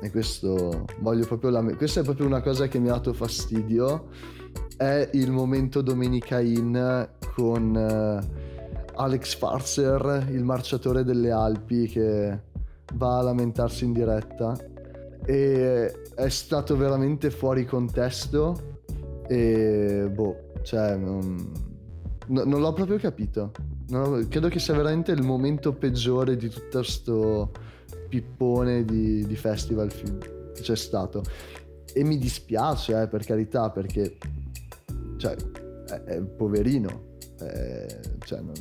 e questo voglio proprio lame- questa è proprio una cosa che mi ha dato fastidio, è il momento Domenica In con eh, Alex Farser, il marciatore delle Alpi che va a lamentarsi in diretta e è stato veramente fuori contesto e boh, cioè non, no- non l'ho proprio capito. Ho- credo che sia veramente il momento peggiore di tutto sto pippone di, di festival film che c'è stato. E mi dispiace, eh, per carità, perché cioè, è, è poverino, eh, cioè, non,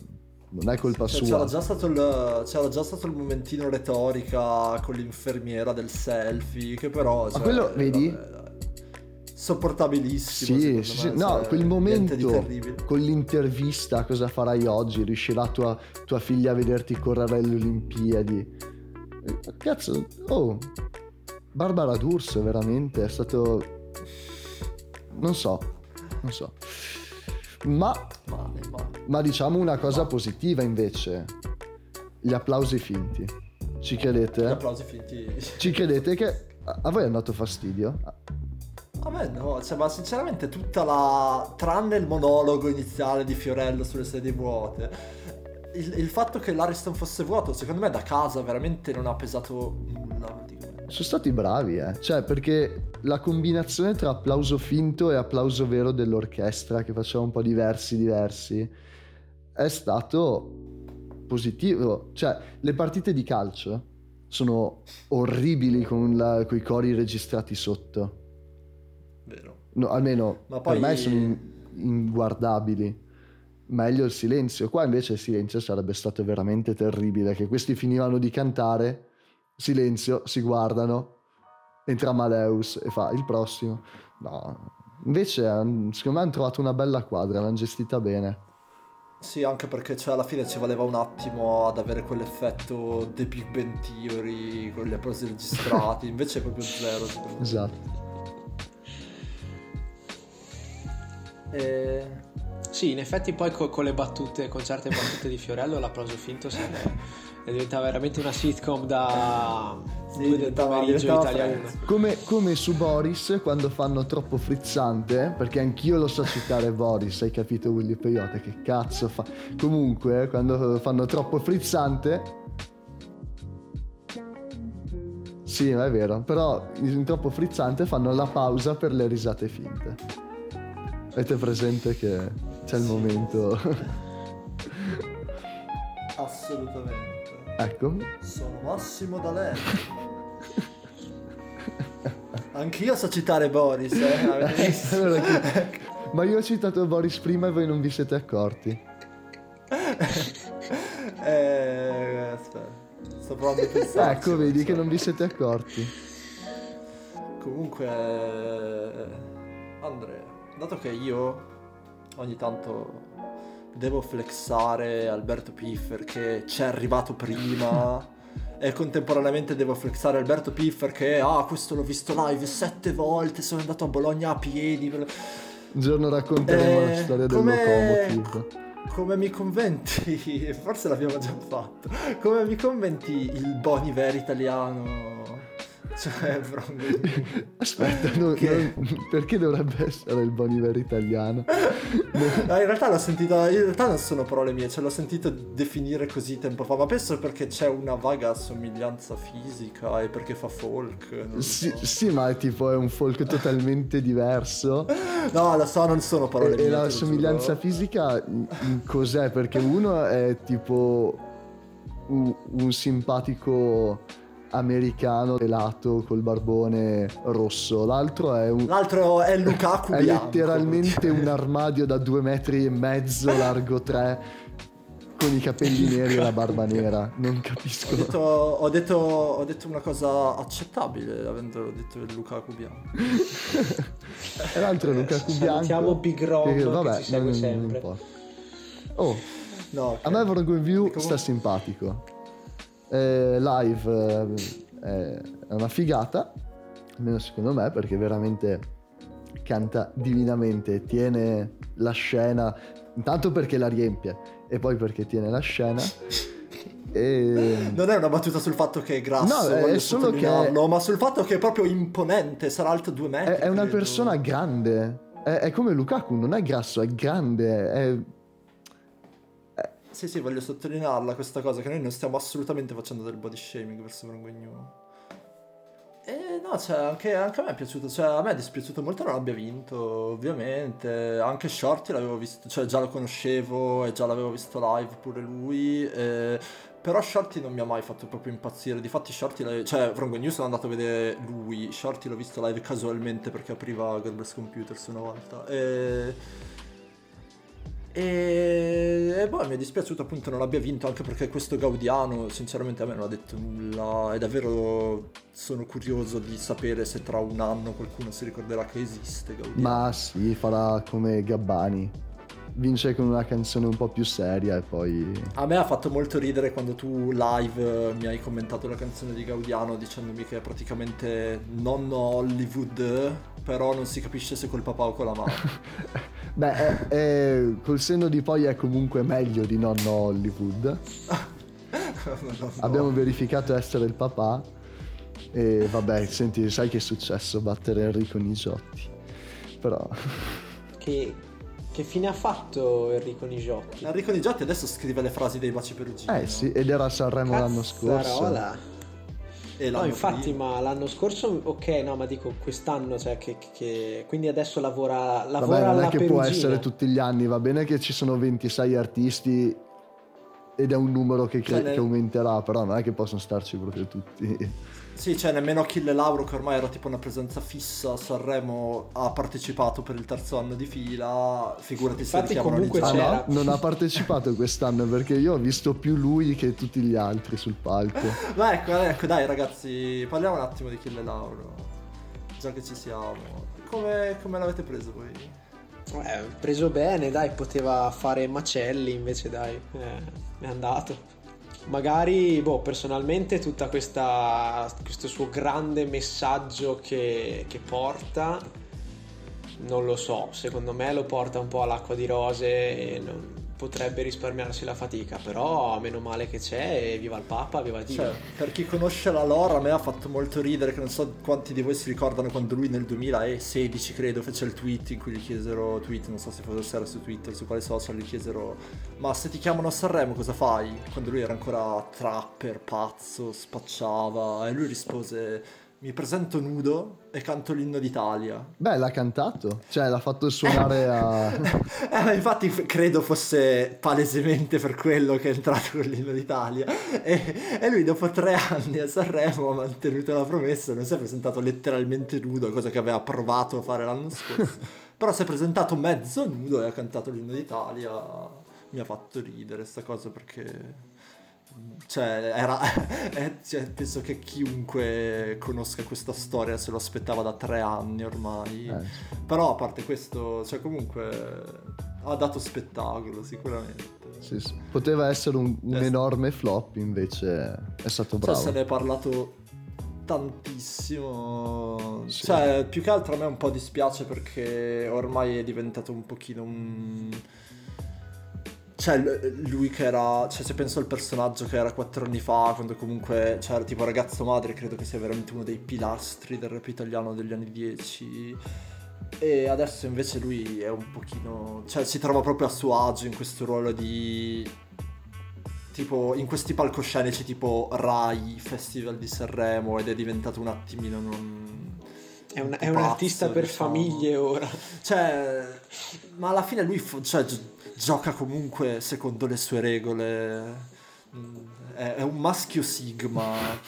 non è colpa Cioè, sua. c'era, già stato il, c'era già stato il momentino retorica con l'infermiera del selfie, che però... cioè, quello, vedi? vabbè. Sopportabilissimo. Sì, sì, me, no, quel momento con l'intervista, cosa farai oggi? Riuscirà tua, tua figlia a vederti correre alle Olimpiadi? Eh, Cazzo, oh, Barbara D'Urso veramente è stato... Non so, non so. Ma, Male, male. ma diciamo una cosa positiva invece. Gli applausi finti. Ci Gli credete? applausi finti. Ci credete che... A voi è andato fastidio? A me no, cioè, ma sinceramente tutta la... tranne il monologo iniziale di Fiorello sulle sedie vuote, il, il fatto che l'Ariston fosse vuoto, secondo me da casa veramente non ha pesato nulla. praticamente. Sono stati bravi, eh. Cioè, perché la combinazione tra applauso finto e applauso vero dell'orchestra, che faceva un po' diversi diversi, è stato positivo. Cioè, le partite di calcio sono orribili con i cori registrati sotto. Vero. No, almeno Ma per poi- me sono in- inguardabili. Meglio il silenzio. Qua invece il silenzio sarebbe stato veramente terribile. Che questi finivano di cantare, silenzio, si guardano, entra Maleus e fa il prossimo. No, invece han- secondo me hanno trovato una bella quadra, l'hanno gestita bene. Sì, anche perché cioè, alla fine ci voleva un attimo ad avere quell'effetto The Big Bang Theory con gli applausi registrati, invece è proprio zero. Esatto. E... Sì, in effetti poi co- con le battute, con certe battute di Fiorello l'applauso finto se ne- è diventata veramente una sitcom da Sì, due del pomeriggio diventava Italia Friends. 1. Come, come su Boris quando fanno troppo frizzante, perché anch'io lo so citare Boris, hai capito Willy Peyote che cazzo fa? Comunque, quando fanno troppo frizzante... Sì, è vero, però in troppo frizzante fanno la pausa per le risate finte. Avete presente che c'è il momento... Assolutamente. ecco, Sono Massimo D'Alema. Anch'io so citare Boris, eh. Allora, chi- ma io ho citato Boris prima e voi non vi siete accorti. eh, aspetta. Sto provando a pensare. Ecco, vedi che non vi siete accorti. Comunque, eh, Andrea, dato che io ogni tanto devo flexare Alberto Piffer che ci è arrivato prima. E contemporaneamente devo flexare Alberto Piffer che ah questo l'ho visto live sette volte sono andato a Bologna a piedi. Un giorno racconteremo Eh, la storia del come- locomotive. come mi conventi forse l'abbiamo già fatto. Come mi conventi il Boni Ver italiano Cioè, Bronco Aspetta, non- Che- non- perché dovrebbe essere il Bon Iver italiano? No, in realtà l'ho sentito, in realtà non sono parole mie, cioè l'ho sentito definire così tempo fa, ma penso perché c'è una vaga somiglianza fisica e perché fa folk. Sì, so. sì, ma tipo è un folk totalmente diverso. No, lo so, non sono parole E, mie. e la somiglianza giuro. fisica in- in cos'è? Perché uno è tipo un, un simpatico americano pelato col barbone rosso, l'altro è un... L'altro è Lukaku È bianco. letteralmente un armadio da due metri e mezzo, largo tre, con i capelli neri e la barba nera. Non Ho capisco. detto, ho, detto, ho detto una cosa accettabile avendo detto il Lukaku bianco. E l'altro è Lukaku Salutiamo bianco. Big Rom, che vabbè, ci segue non- non sempre. importa. Oh, No, ok. a me Vorgo in View Comunque- sta simpatico. Eh, live eh, è una figata, almeno secondo me, perché veramente canta divinamente, tiene la scena, intanto perché la riempie e poi perché tiene la scena. E... Non è una battuta sul fatto che è grasso, No, è solo che- ma sul fatto che è proprio imponente, sarà alto due metri. È, è una credo. persona grande. È, è come Lukaku, non è grasso, è grande. È... Sì, sì, voglio sottolinearla questa cosa, che noi non stiamo assolutamente facendo del body shaming verso Brongognu. E no, cioè, anche, anche a me è piaciuto, cioè, a me è dispiaciuto molto non abbia vinto, ovviamente. Anche Shorty l'avevo visto, cioè, già lo conoscevo e già l'avevo visto live pure lui. eh, però Shorty non mi ha mai fatto proprio impazzire. Difatti, Shorty, cioè, Brongognu sono andato a vedere lui. Shorty l'ho visto live casualmente perché apriva God Bless Computers una volta. E. E, boh, mi è dispiaciuto appunto non abbia vinto anche perché questo Gaudiano sinceramente a me non ha detto nulla e davvero sono curioso di sapere se tra un anno qualcuno si ricorderà che esiste Gaudiano. Ma sì, farà come Gabbani. Vince con una canzone un po' più seria e poi... A me ha fatto molto ridere quando tu live eh, mi hai commentato la canzone di Gaudiano dicendomi che è praticamente nonno Hollywood, però non si capisce se col papà o con la mamma. Beh, è- è- col senno di poi è comunque meglio di nonno Hollywood. Nonno. Abbiamo verificato essere il papà. E vabbè, senti, sai che è successo? Battere Enrico Nigiotti. Però... Che, che fine ha fatto Enrico Nigiotti? Enrico Nigiotti adesso scrive le frasi dei baci perugini. Eh sì, ed era a Sanremo l'anno scorso. Cazzarola. E No, l'anno infatti, prima. ma l'anno scorso, ok, no, ma dico quest'anno, cioè che, che- quindi adesso lavora, lavora Vabbè, non alla è che può Perugina. essere tutti gli anni, va bene che ci sono 26 artisti ed è un numero che, cre- Cioè, che aumenterà, però non è che possono starci proprio tutti. Sì, cioè nemmeno Achille Lauro, che ormai era tipo una presenza fissa a Sanremo, ha partecipato per il terzo anno di fila. Figurati se Infatti richiamano comunque Ah c'era. no, non ha partecipato quest'anno perché io ho visto più lui che tutti gli altri sul palco. Ma ecco, ecco, dai ragazzi, parliamo un attimo di Achille Lauro. Già che ci siamo. Come, come l'avete preso voi? Eh, preso bene, dai, poteva fare macelli, invece dai, eh, è andato. Magari, boh, personalmente questa questo suo grande messaggio che, che porta, non lo so, secondo me lo porta un po' all'acqua di rose e non- potrebbe risparmiarsi la fatica, però meno male che c'è e viva il Papa, viva Dio. Cioè, per chi conosce la lore, a me ha fatto molto ridere. Che non so quanti di voi si ricordano quando lui nel 2016, credo, fece il tweet in cui gli chiesero: tweet, non so se fosse era su Twitter, su quale social, gli chiesero: Ma se ti chiamano a Sanremo, cosa fai? Quando lui era ancora trapper, pazzo, spacciava. E lui rispose: Mi presento nudo e canto l'inno d'Italia. Beh, l'ha cantato, cioè l'ha fatto suonare a... Eh, ma infatti credo fosse palesemente per quello che è entrato con l'inno d'Italia. E, e lui dopo tre anni a Sanremo ha mantenuto la promessa, non si è presentato letteralmente nudo, cosa che aveva provato a fare l'anno scorso. Però si è presentato mezzo nudo e ha cantato l'inno d'Italia. Mi ha fatto ridere sta cosa perché... Cioè, era, eh, cioè, penso che chiunque conosca questa storia se lo aspettava da tre anni ormai. Eh, Però a parte questo, cioè comunque ha dato spettacolo sicuramente. sì, sì. Poteva essere un, un Eh, enorme flop, invece è stato Cioè bravo. se ne è parlato tantissimo. Sì. Cioè, più che altro a me un po' dispiace perché ormai è diventato un pochino un... cioè lui che era, cioè se penso al personaggio che era quattro anni fa, quando comunque c'era tipo ragazzo madre, credo che sia veramente uno dei pilastri del rap italiano degli anni 10. E adesso invece lui è un pochino, cioè si trova proprio a suo agio in questo ruolo di tipo in questi palcoscenici tipo Rai, Festival di Sanremo ed è diventato un attimino non... È un, è un pazzo, artista per diciamo. famiglie ora. Cioè, ma alla fine lui cioè, gioca comunque secondo le sue regole. Mm, è, è un maschio sigma,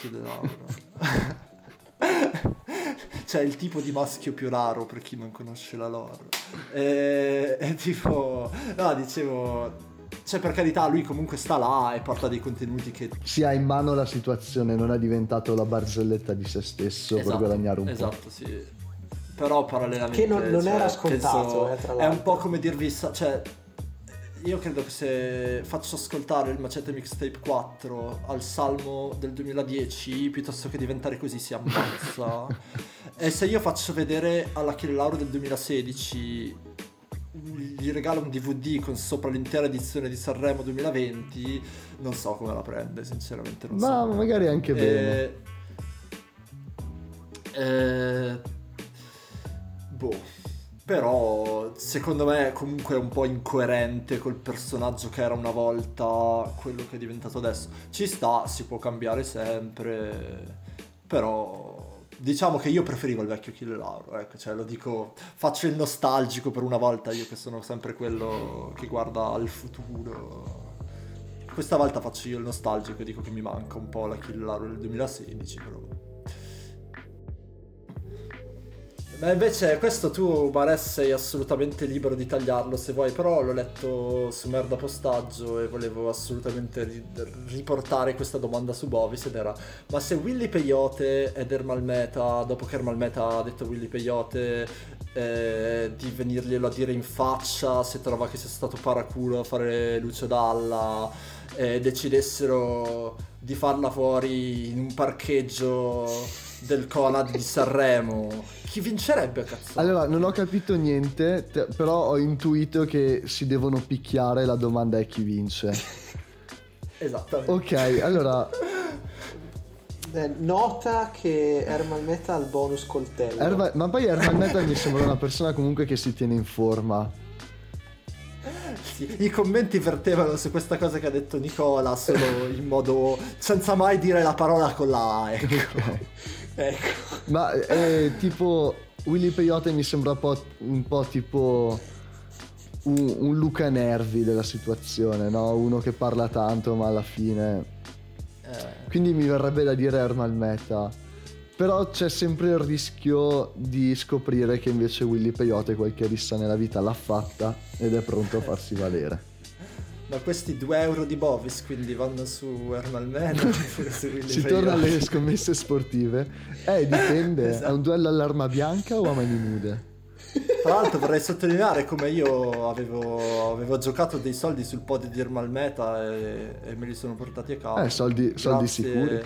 cioè il tipo di maschio più raro per chi non conosce la lore. E, è tipo... No, dicevo cioè, per carità, lui comunque sta là e porta dei contenuti che. Si ha in mano la situazione, non è diventato la barzelletta di se stesso esatto, per guadagnare un esatto, po'. Esatto, sì. Però parallelamente. Che non, non cioè, era scontato, penso, eh, È un po' come dirvi. Cioè, io credo che se faccio ascoltare il Macete Mixtape 4 al salmo del 2010, piuttosto che diventare così si ammazza. e se io faccio vedere alla Kill Lauro del 2016 gli regala un DVD con sopra l'intera edizione di Sanremo 2020, non so come la prende, sinceramente. Non Ma so. magari anche eh, bene. Eh, boh. Però secondo me comunque è un po' incoerente col personaggio che era una volta, quello che è diventato adesso. Ci sta, si può cambiare sempre, però diciamo che io preferivo il vecchio Kill Lauro, ecco, cioè lo dico, faccio il nostalgico per una volta, io che sono sempre quello che guarda al futuro. Questa volta faccio io il nostalgico e dico che mi manca un po' la Kill Lauro del 2016, però Ma invece questo tu, Mares, sei assolutamente libero di tagliarlo se vuoi, però l'ho letto su Merda Postaggio e volevo assolutamente ri- riportare questa domanda su Bovis ed era ma se Willy Peyote ed Ermal Meta, dopo che Ermal Meta ha detto Willy Peyote eh, di venirglielo a dire in faccia se trova che sia stato paraculo a fare Lucio Dalla eh, decidessero di farla fuori in un parcheggio del Conad di Sanremo, chi vincerebbe cazzo? Allora, non ho capito niente, te- però ho intuito che si devono picchiare, la domanda è chi vince. Esattamente. Ok, allora... Eh, nota che Herman Meta ha il bonus coltello. Erma- ma poi Herman Meta mi sembra una persona comunque che si tiene in forma. Sì, I commenti vertevano su questa cosa che ha detto Nicola solo in modo senza mai dire la parola con la A. Ecco. ecco. Ma è tipo Willy Peyote mi sembra un po', un po tipo un, un, Luca Nervi della situazione, no? Uno che parla tanto ma alla fine... Eh. Quindi mi verrebbe da dire Herman Meta. Però c'è sempre il rischio di scoprire che invece Willy Peyote qualche rissa nella vita l'ha fatta ed è pronto a farsi valere. Ma questi 2 euro di Bovis quindi vanno su Herman Man Si torna alle scommesse sportive? Eh, dipende. esatto. È un duello all'arma bianca o a mani nude? Tra l'altro vorrei sottolineare come io avevo, avevo giocato dei soldi sul podio di Ermal Meta e, e, me li sono portati a casa. Eh, soldi, soldi sicuri.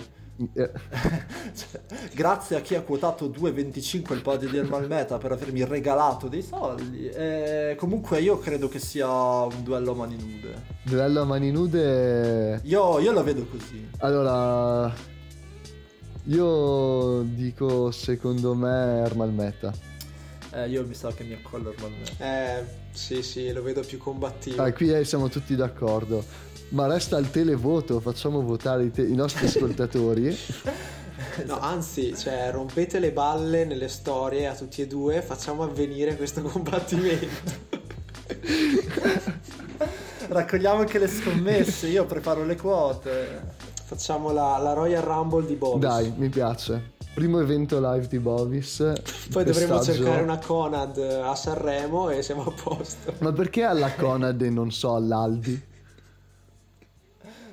Cioè, grazie a chi ha quotato 2,25 il podio di Ermal Meta per avermi regalato dei soldi. E comunque io credo che sia un duello a mani nude. Duello a mani nude. Io, io lo vedo così. Allora, io dico secondo me Ermal Meta. Eh, io mi sa che mi accollo Ermal Meta. Eh, sì, sì, lo vedo più combattivo. Ah, qui eh, siamo tutti d'accordo ma resta il televoto, facciamo votare i, te- i nostri ascoltatori. No, anzi, cioè, rompete le balle nelle storie a tutti e due, facciamo avvenire questo combattimento. Raccogliamo anche le scommesse, io preparo le quote. Facciamo la, la Royal Rumble di Bovis. Dai, mi piace. Primo evento live di Bovis. Poi dovremo cercare una Conad a Sanremo e siamo a posto. Ma perché alla Conad e non so all'Aldi?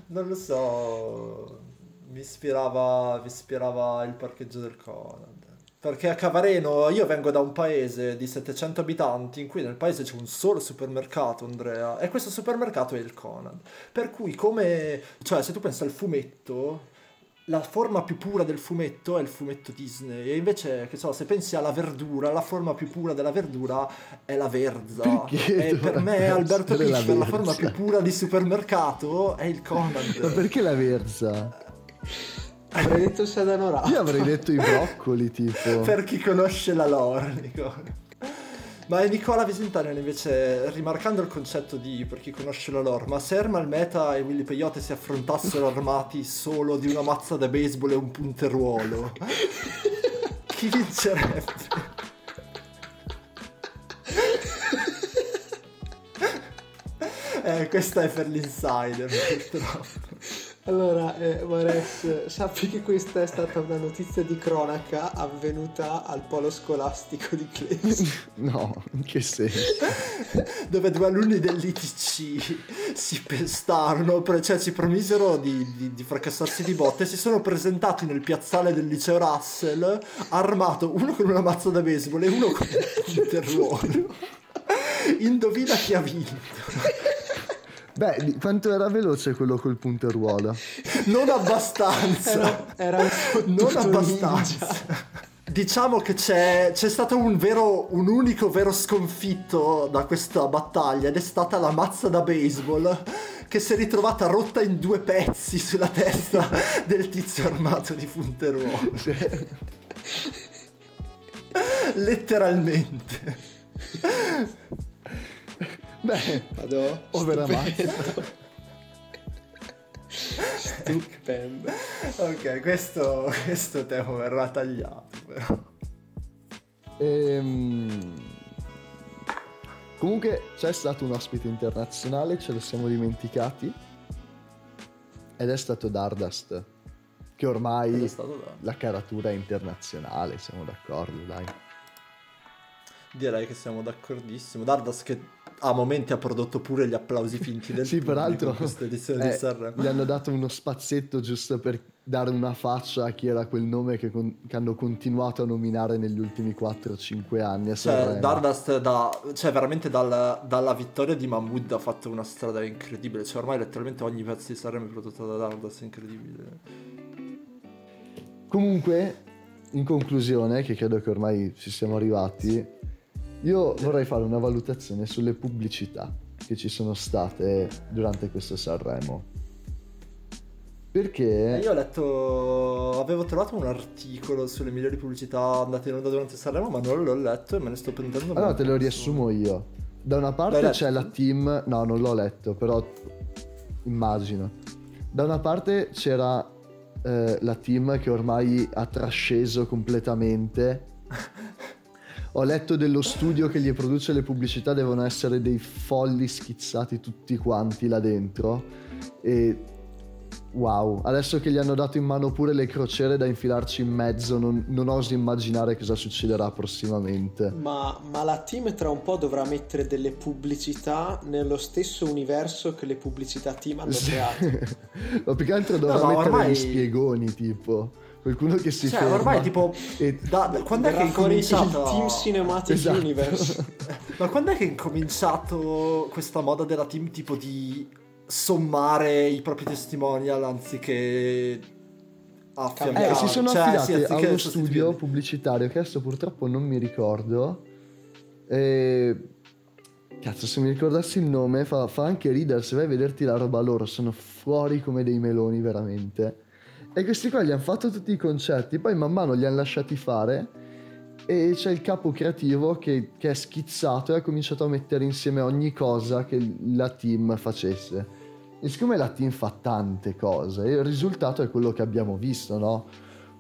Non lo so, mi ispirava, mi ispirava il parcheggio del Conad. Perché a Cavareno io vengo da un paese di 700 abitanti in cui nel paese c'è un solo supermercato, Andrea, e questo supermercato è il Conad. Per cui come, cioè se tu pensi al fumetto, la forma più pura del fumetto è il fumetto Disney e invece che so se pensi alla verdura la forma più pura della verdura è la verza Perché e per me Alberto essere la forma più pura di supermercato è il Ma Conan perché la verza? Avrei detto Sadanora. Io avrei detto i broccoli, tipo. per chi conosce la lore Nicola. Ma Nicola Visentanian invece rimarcando il concetto di per chi conosce la lore ma se Ermal Meta e Willy Peyote si affrontassero armati solo di una mazza da baseball e un punteruolo chi vincerebbe? Eh, questa è per l'insider purtroppo. Allora, eh, Mares, sappi che questa è stata una notizia di cronaca avvenuta al polo scolastico di Cleves. No, in che senso? dove due alunni dell'ITC si pestarono, cioè ci promisero di, di, di fracassarsi di botte, si sono presentati nel piazzale del liceo Russell, armato uno con una mazza da baseball e uno con un terruolo. Indovina chi ha vinto. Beh, quanto era veloce quello col punteruolo? Non abbastanza. Era, era un non abbastanza. ninja. Diciamo che c'è, c'è stato un vero, un unico vero sconfitto da questa battaglia ed è stata la mazza da baseball che si è ritrovata rotta in due pezzi sulla testa del tizio armato di punteruolo. Letteralmente. Beh, Vado. Povera Stupendo. Stupendo. Ok, questo, questo tema verrà tagliato però. ehm, comunque c'è stato un ospite internazionale, ce lo siamo dimenticati. Ed è stato Dardust. Che è ormai da- la caratura è internazionale, siamo d'accordo, dai. Direi che siamo d'accordissimo. Dardas che a momenti ha prodotto pure gli applausi finti del Sì, peraltro questa edizione eh, di Sanremo. gli hanno dato uno spazietto giusto per dare una faccia a chi era quel nome che, con- che hanno continuato a nominare negli ultimi 4-5 anni Cioè, Sanremo. Dardust da, cioè veramente dal- dalla vittoria di Mahmood ha fatto una strada incredibile. Cioè, ormai letteralmente ogni pezzo di Sanremo è prodotto da Dardust, è incredibile. Comunque, in conclusione, che credo che ormai ci siamo arrivati, io vorrei fare una valutazione sulle pubblicità che ci sono state durante questo Sanremo. Perché... Eh, Io ho letto, avevo trovato un articolo sulle migliori pubblicità andate in onda durante Sanremo, ma non l'ho letto e me ne sto prendendo Allora te lo riassumo io. Da una parte c'è la team, no non l'ho letto, però immagino. Da una parte c'era eh, la team che ormai ha trasceso completamente. Ho letto dello studio che gli produce le pubblicità devono essere dei folli schizzati tutti quanti là dentro. E wow, adesso che gli hanno dato in mano pure le crociere da infilarci in mezzo, non, non oso immaginare cosa succederà prossimamente. Ma, ma la team tra un po' dovrà mettere delle pubblicità nello stesso universo che le pubblicità team hanno Sì. creato. Ma più che altro dovrà No, mettere ormai- gli spiegoni, tipo. Qualcuno che si Cioè, ferma. ormai tipo... e- Da, da- quando è che è fuori il incominciato... Team Cinematic Esatto. Universe. Ma quando è che è incominciato questa moda della team tipo di sommare i propri testimonial anziché affiancare? Eh, si sono Cioè, affidati sì, a uno studio pubblicitario che adesso purtroppo non mi ricordo. E... Cazzo, se mi ricordassi il nome fa, fa anche ridere. Se vai a vederti la roba loro, sono fuori come dei meloni, veramente. E questi qua gli hanno fatto tutti i concetti, poi man mano li hanno lasciati fare. E c'è il capo creativo che, che è schizzato e ha cominciato a mettere insieme ogni cosa che la team facesse. E siccome la team fa tante cose, il risultato è quello che abbiamo visto, no?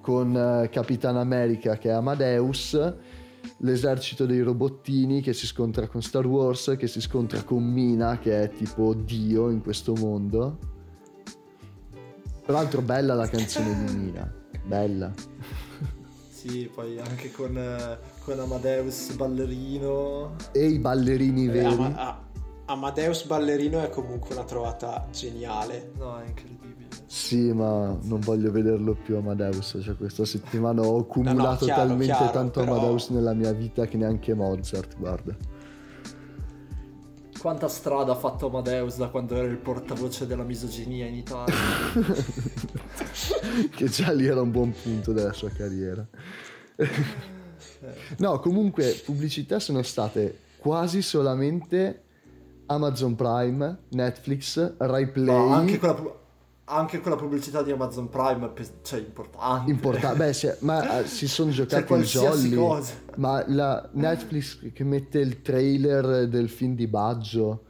Con eh, Capitan America che è Amadeus, l'esercito dei robottini che si scontra con Star Wars, che si scontra con Mina che è tipo Dio in questo mondo. Peraltro bella la canzone di Mina, bella. Sì, poi anche con, eh, con Amadeus ballerino. E i ballerini Eh, veri. Ama- a- Amadeus Ballerino è comunque una trovata geniale. No, è incredibile. Sì, ma non voglio vederlo più Amadeus. Cioè, questa settimana ho accumulato chiaro, talmente chiaro, tanto però- Amadeus nella mia vita che neanche Mozart, guarda. Quanta strada ha fatto Amadeus da quando era il portavoce della misoginia in Italia? che già lì era un buon punto della sua carriera. no, comunque pubblicità sono state quasi solamente Amazon Prime, Netflix, Rai Play. No, anche quella, anche quella pubblicità di Amazon Prime, cioè importante. Importante, beh, se, ma eh, si sono giocati il jolly. Cosa. Ma la Netflix che mette il trailer del film di Baggio.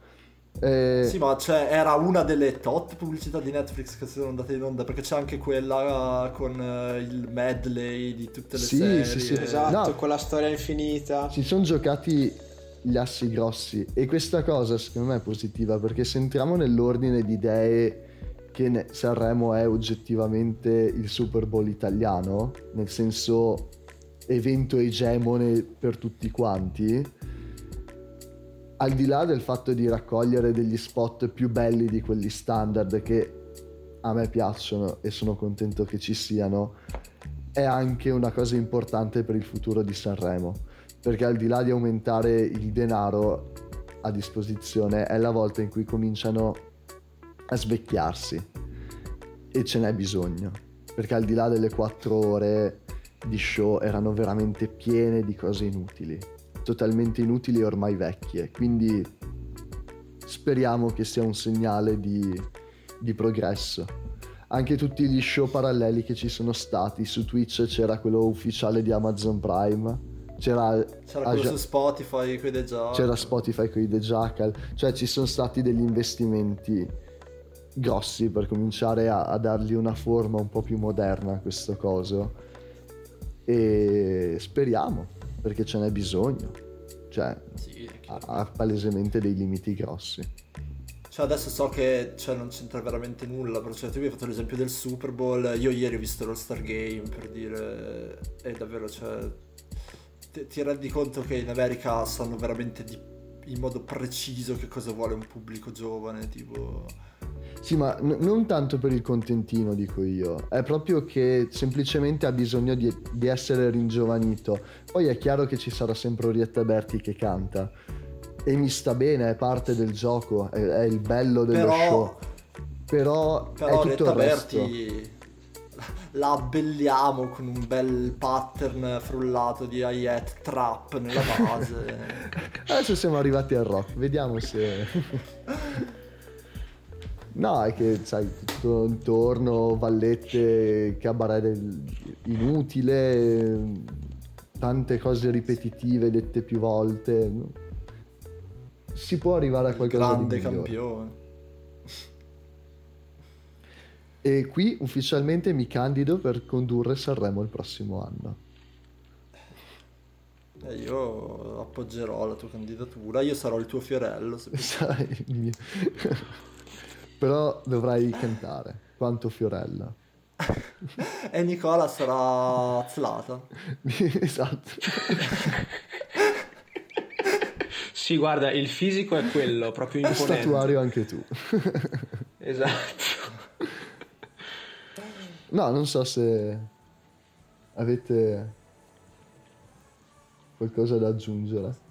Eh... Sì, ma cioè, era una delle tot pubblicità di Netflix che sono andate in onda perché c'è anche quella con uh, il medley di tutte le sì, serie. Sì, sì, esatto, no. con la storia infinita. Si sono giocati gli assi grossi e questa cosa secondo me è positiva perché se entriamo nell'ordine di idee che Sanremo è oggettivamente il Super Bowl italiano, nel senso evento egemone per tutti quanti, al di là del fatto di raccogliere degli spot più belli di quelli standard che a me piacciono e sono contento che ci siano, è anche una cosa importante per il futuro di Sanremo, perché al di là di aumentare il denaro a disposizione è la volta in cui cominciano a svecchiarsi e ce n'è bisogno, perché al di là delle quattro ore di show erano veramente piene di cose inutili, totalmente inutili e ormai vecchie, quindi speriamo che sia un segnale di, di progresso. Anche tutti gli show paralleli che ci sono stati su Twitch c'era quello ufficiale di Amazon Prime. C'era, c'era quello su Spotify con i The Jackal. C'era Spotify con i The Jackal. Cioè ci sono stati degli investimenti grossi per cominciare a, a dargli una forma un po' più moderna a questo coso. E speriamo perché ce n'è bisogno. Cioè sì, ha, ha, palesemente dei limiti grossi. Cioè adesso so che cioè, non c'entra veramente nulla però cioè, tu mi hai fatto l'esempio del Super Bowl io ieri ho visto lo Star Game per dire è davvero cioè ti, ti rendi conto che in America sanno veramente di, in modo preciso che cosa vuole un pubblico giovane tipo sì, ma n- non tanto per il contentino, dico io, è proprio che semplicemente ha bisogno di, di essere ringiovanito. Poi è chiaro che ci sarà sempre Orietta Berti che canta. E mi sta bene, è parte del gioco, è, è il bello dello però, show. Però, però è tutto il resto. Berti la abbelliamo con un bel pattern frullato di hi-hat trap nella base. Adesso siamo arrivati al rock, vediamo se... No, è che sai, tutto intorno, vallette, cabaret del... inutile, tante cose ripetitive dette più volte. Si può arrivare a qualcosa grande di Grande campione. E qui ufficialmente mi candido per condurre Sanremo il prossimo anno. Eh, io appoggerò la tua candidatura, io sarò il tuo fiorello. Se Sai, mio... Però dovrai cantare quanto Fiorella. e Nicola sarà Zlatan. esatto. sì, guarda, il fisico è quello, proprio imponente. Statuario anche tu. esatto. No, non so se avete qualcosa da aggiungere.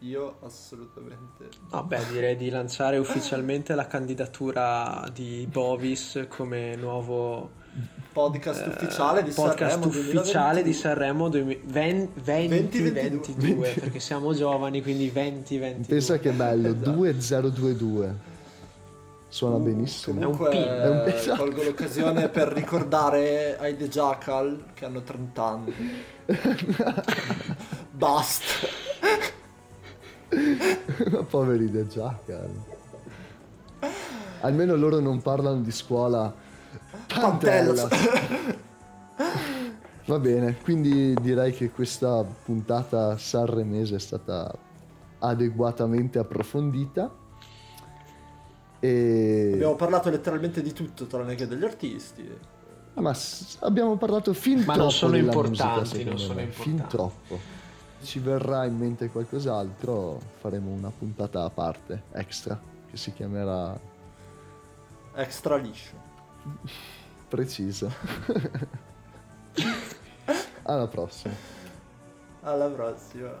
Io assolutamente. Vabbè, direi di lanciare ufficialmente la candidatura di Bovis come nuovo podcast eh, ufficiale di podcast Sanremo ufficiale 2022. di Sanremo 2022 perché siamo giovani quindi 2022 pensa che bello esatto. 2022 suona uh, benissimo comunque è un pin esatto. colgo l'occasione per ricordare ai The Jackal che hanno 30 anni basta Ma poveri De Jackal. Almeno loro non parlano di scuola. Pantella. Va bene, quindi direi che questa puntata sanremese è stata adeguatamente approfondita. E... Abbiamo parlato letteralmente di tutto, tranne che degli artisti. Ah, ma s- abbiamo parlato fin ma troppo. Ma non sono importanti, musica, non sono importanti. Fin troppo ci verrà in mente qualcos'altro, faremo una puntata a parte, extra, che si chiamerà... Extra liscio. Preciso. Alla prossima. Alla prossima.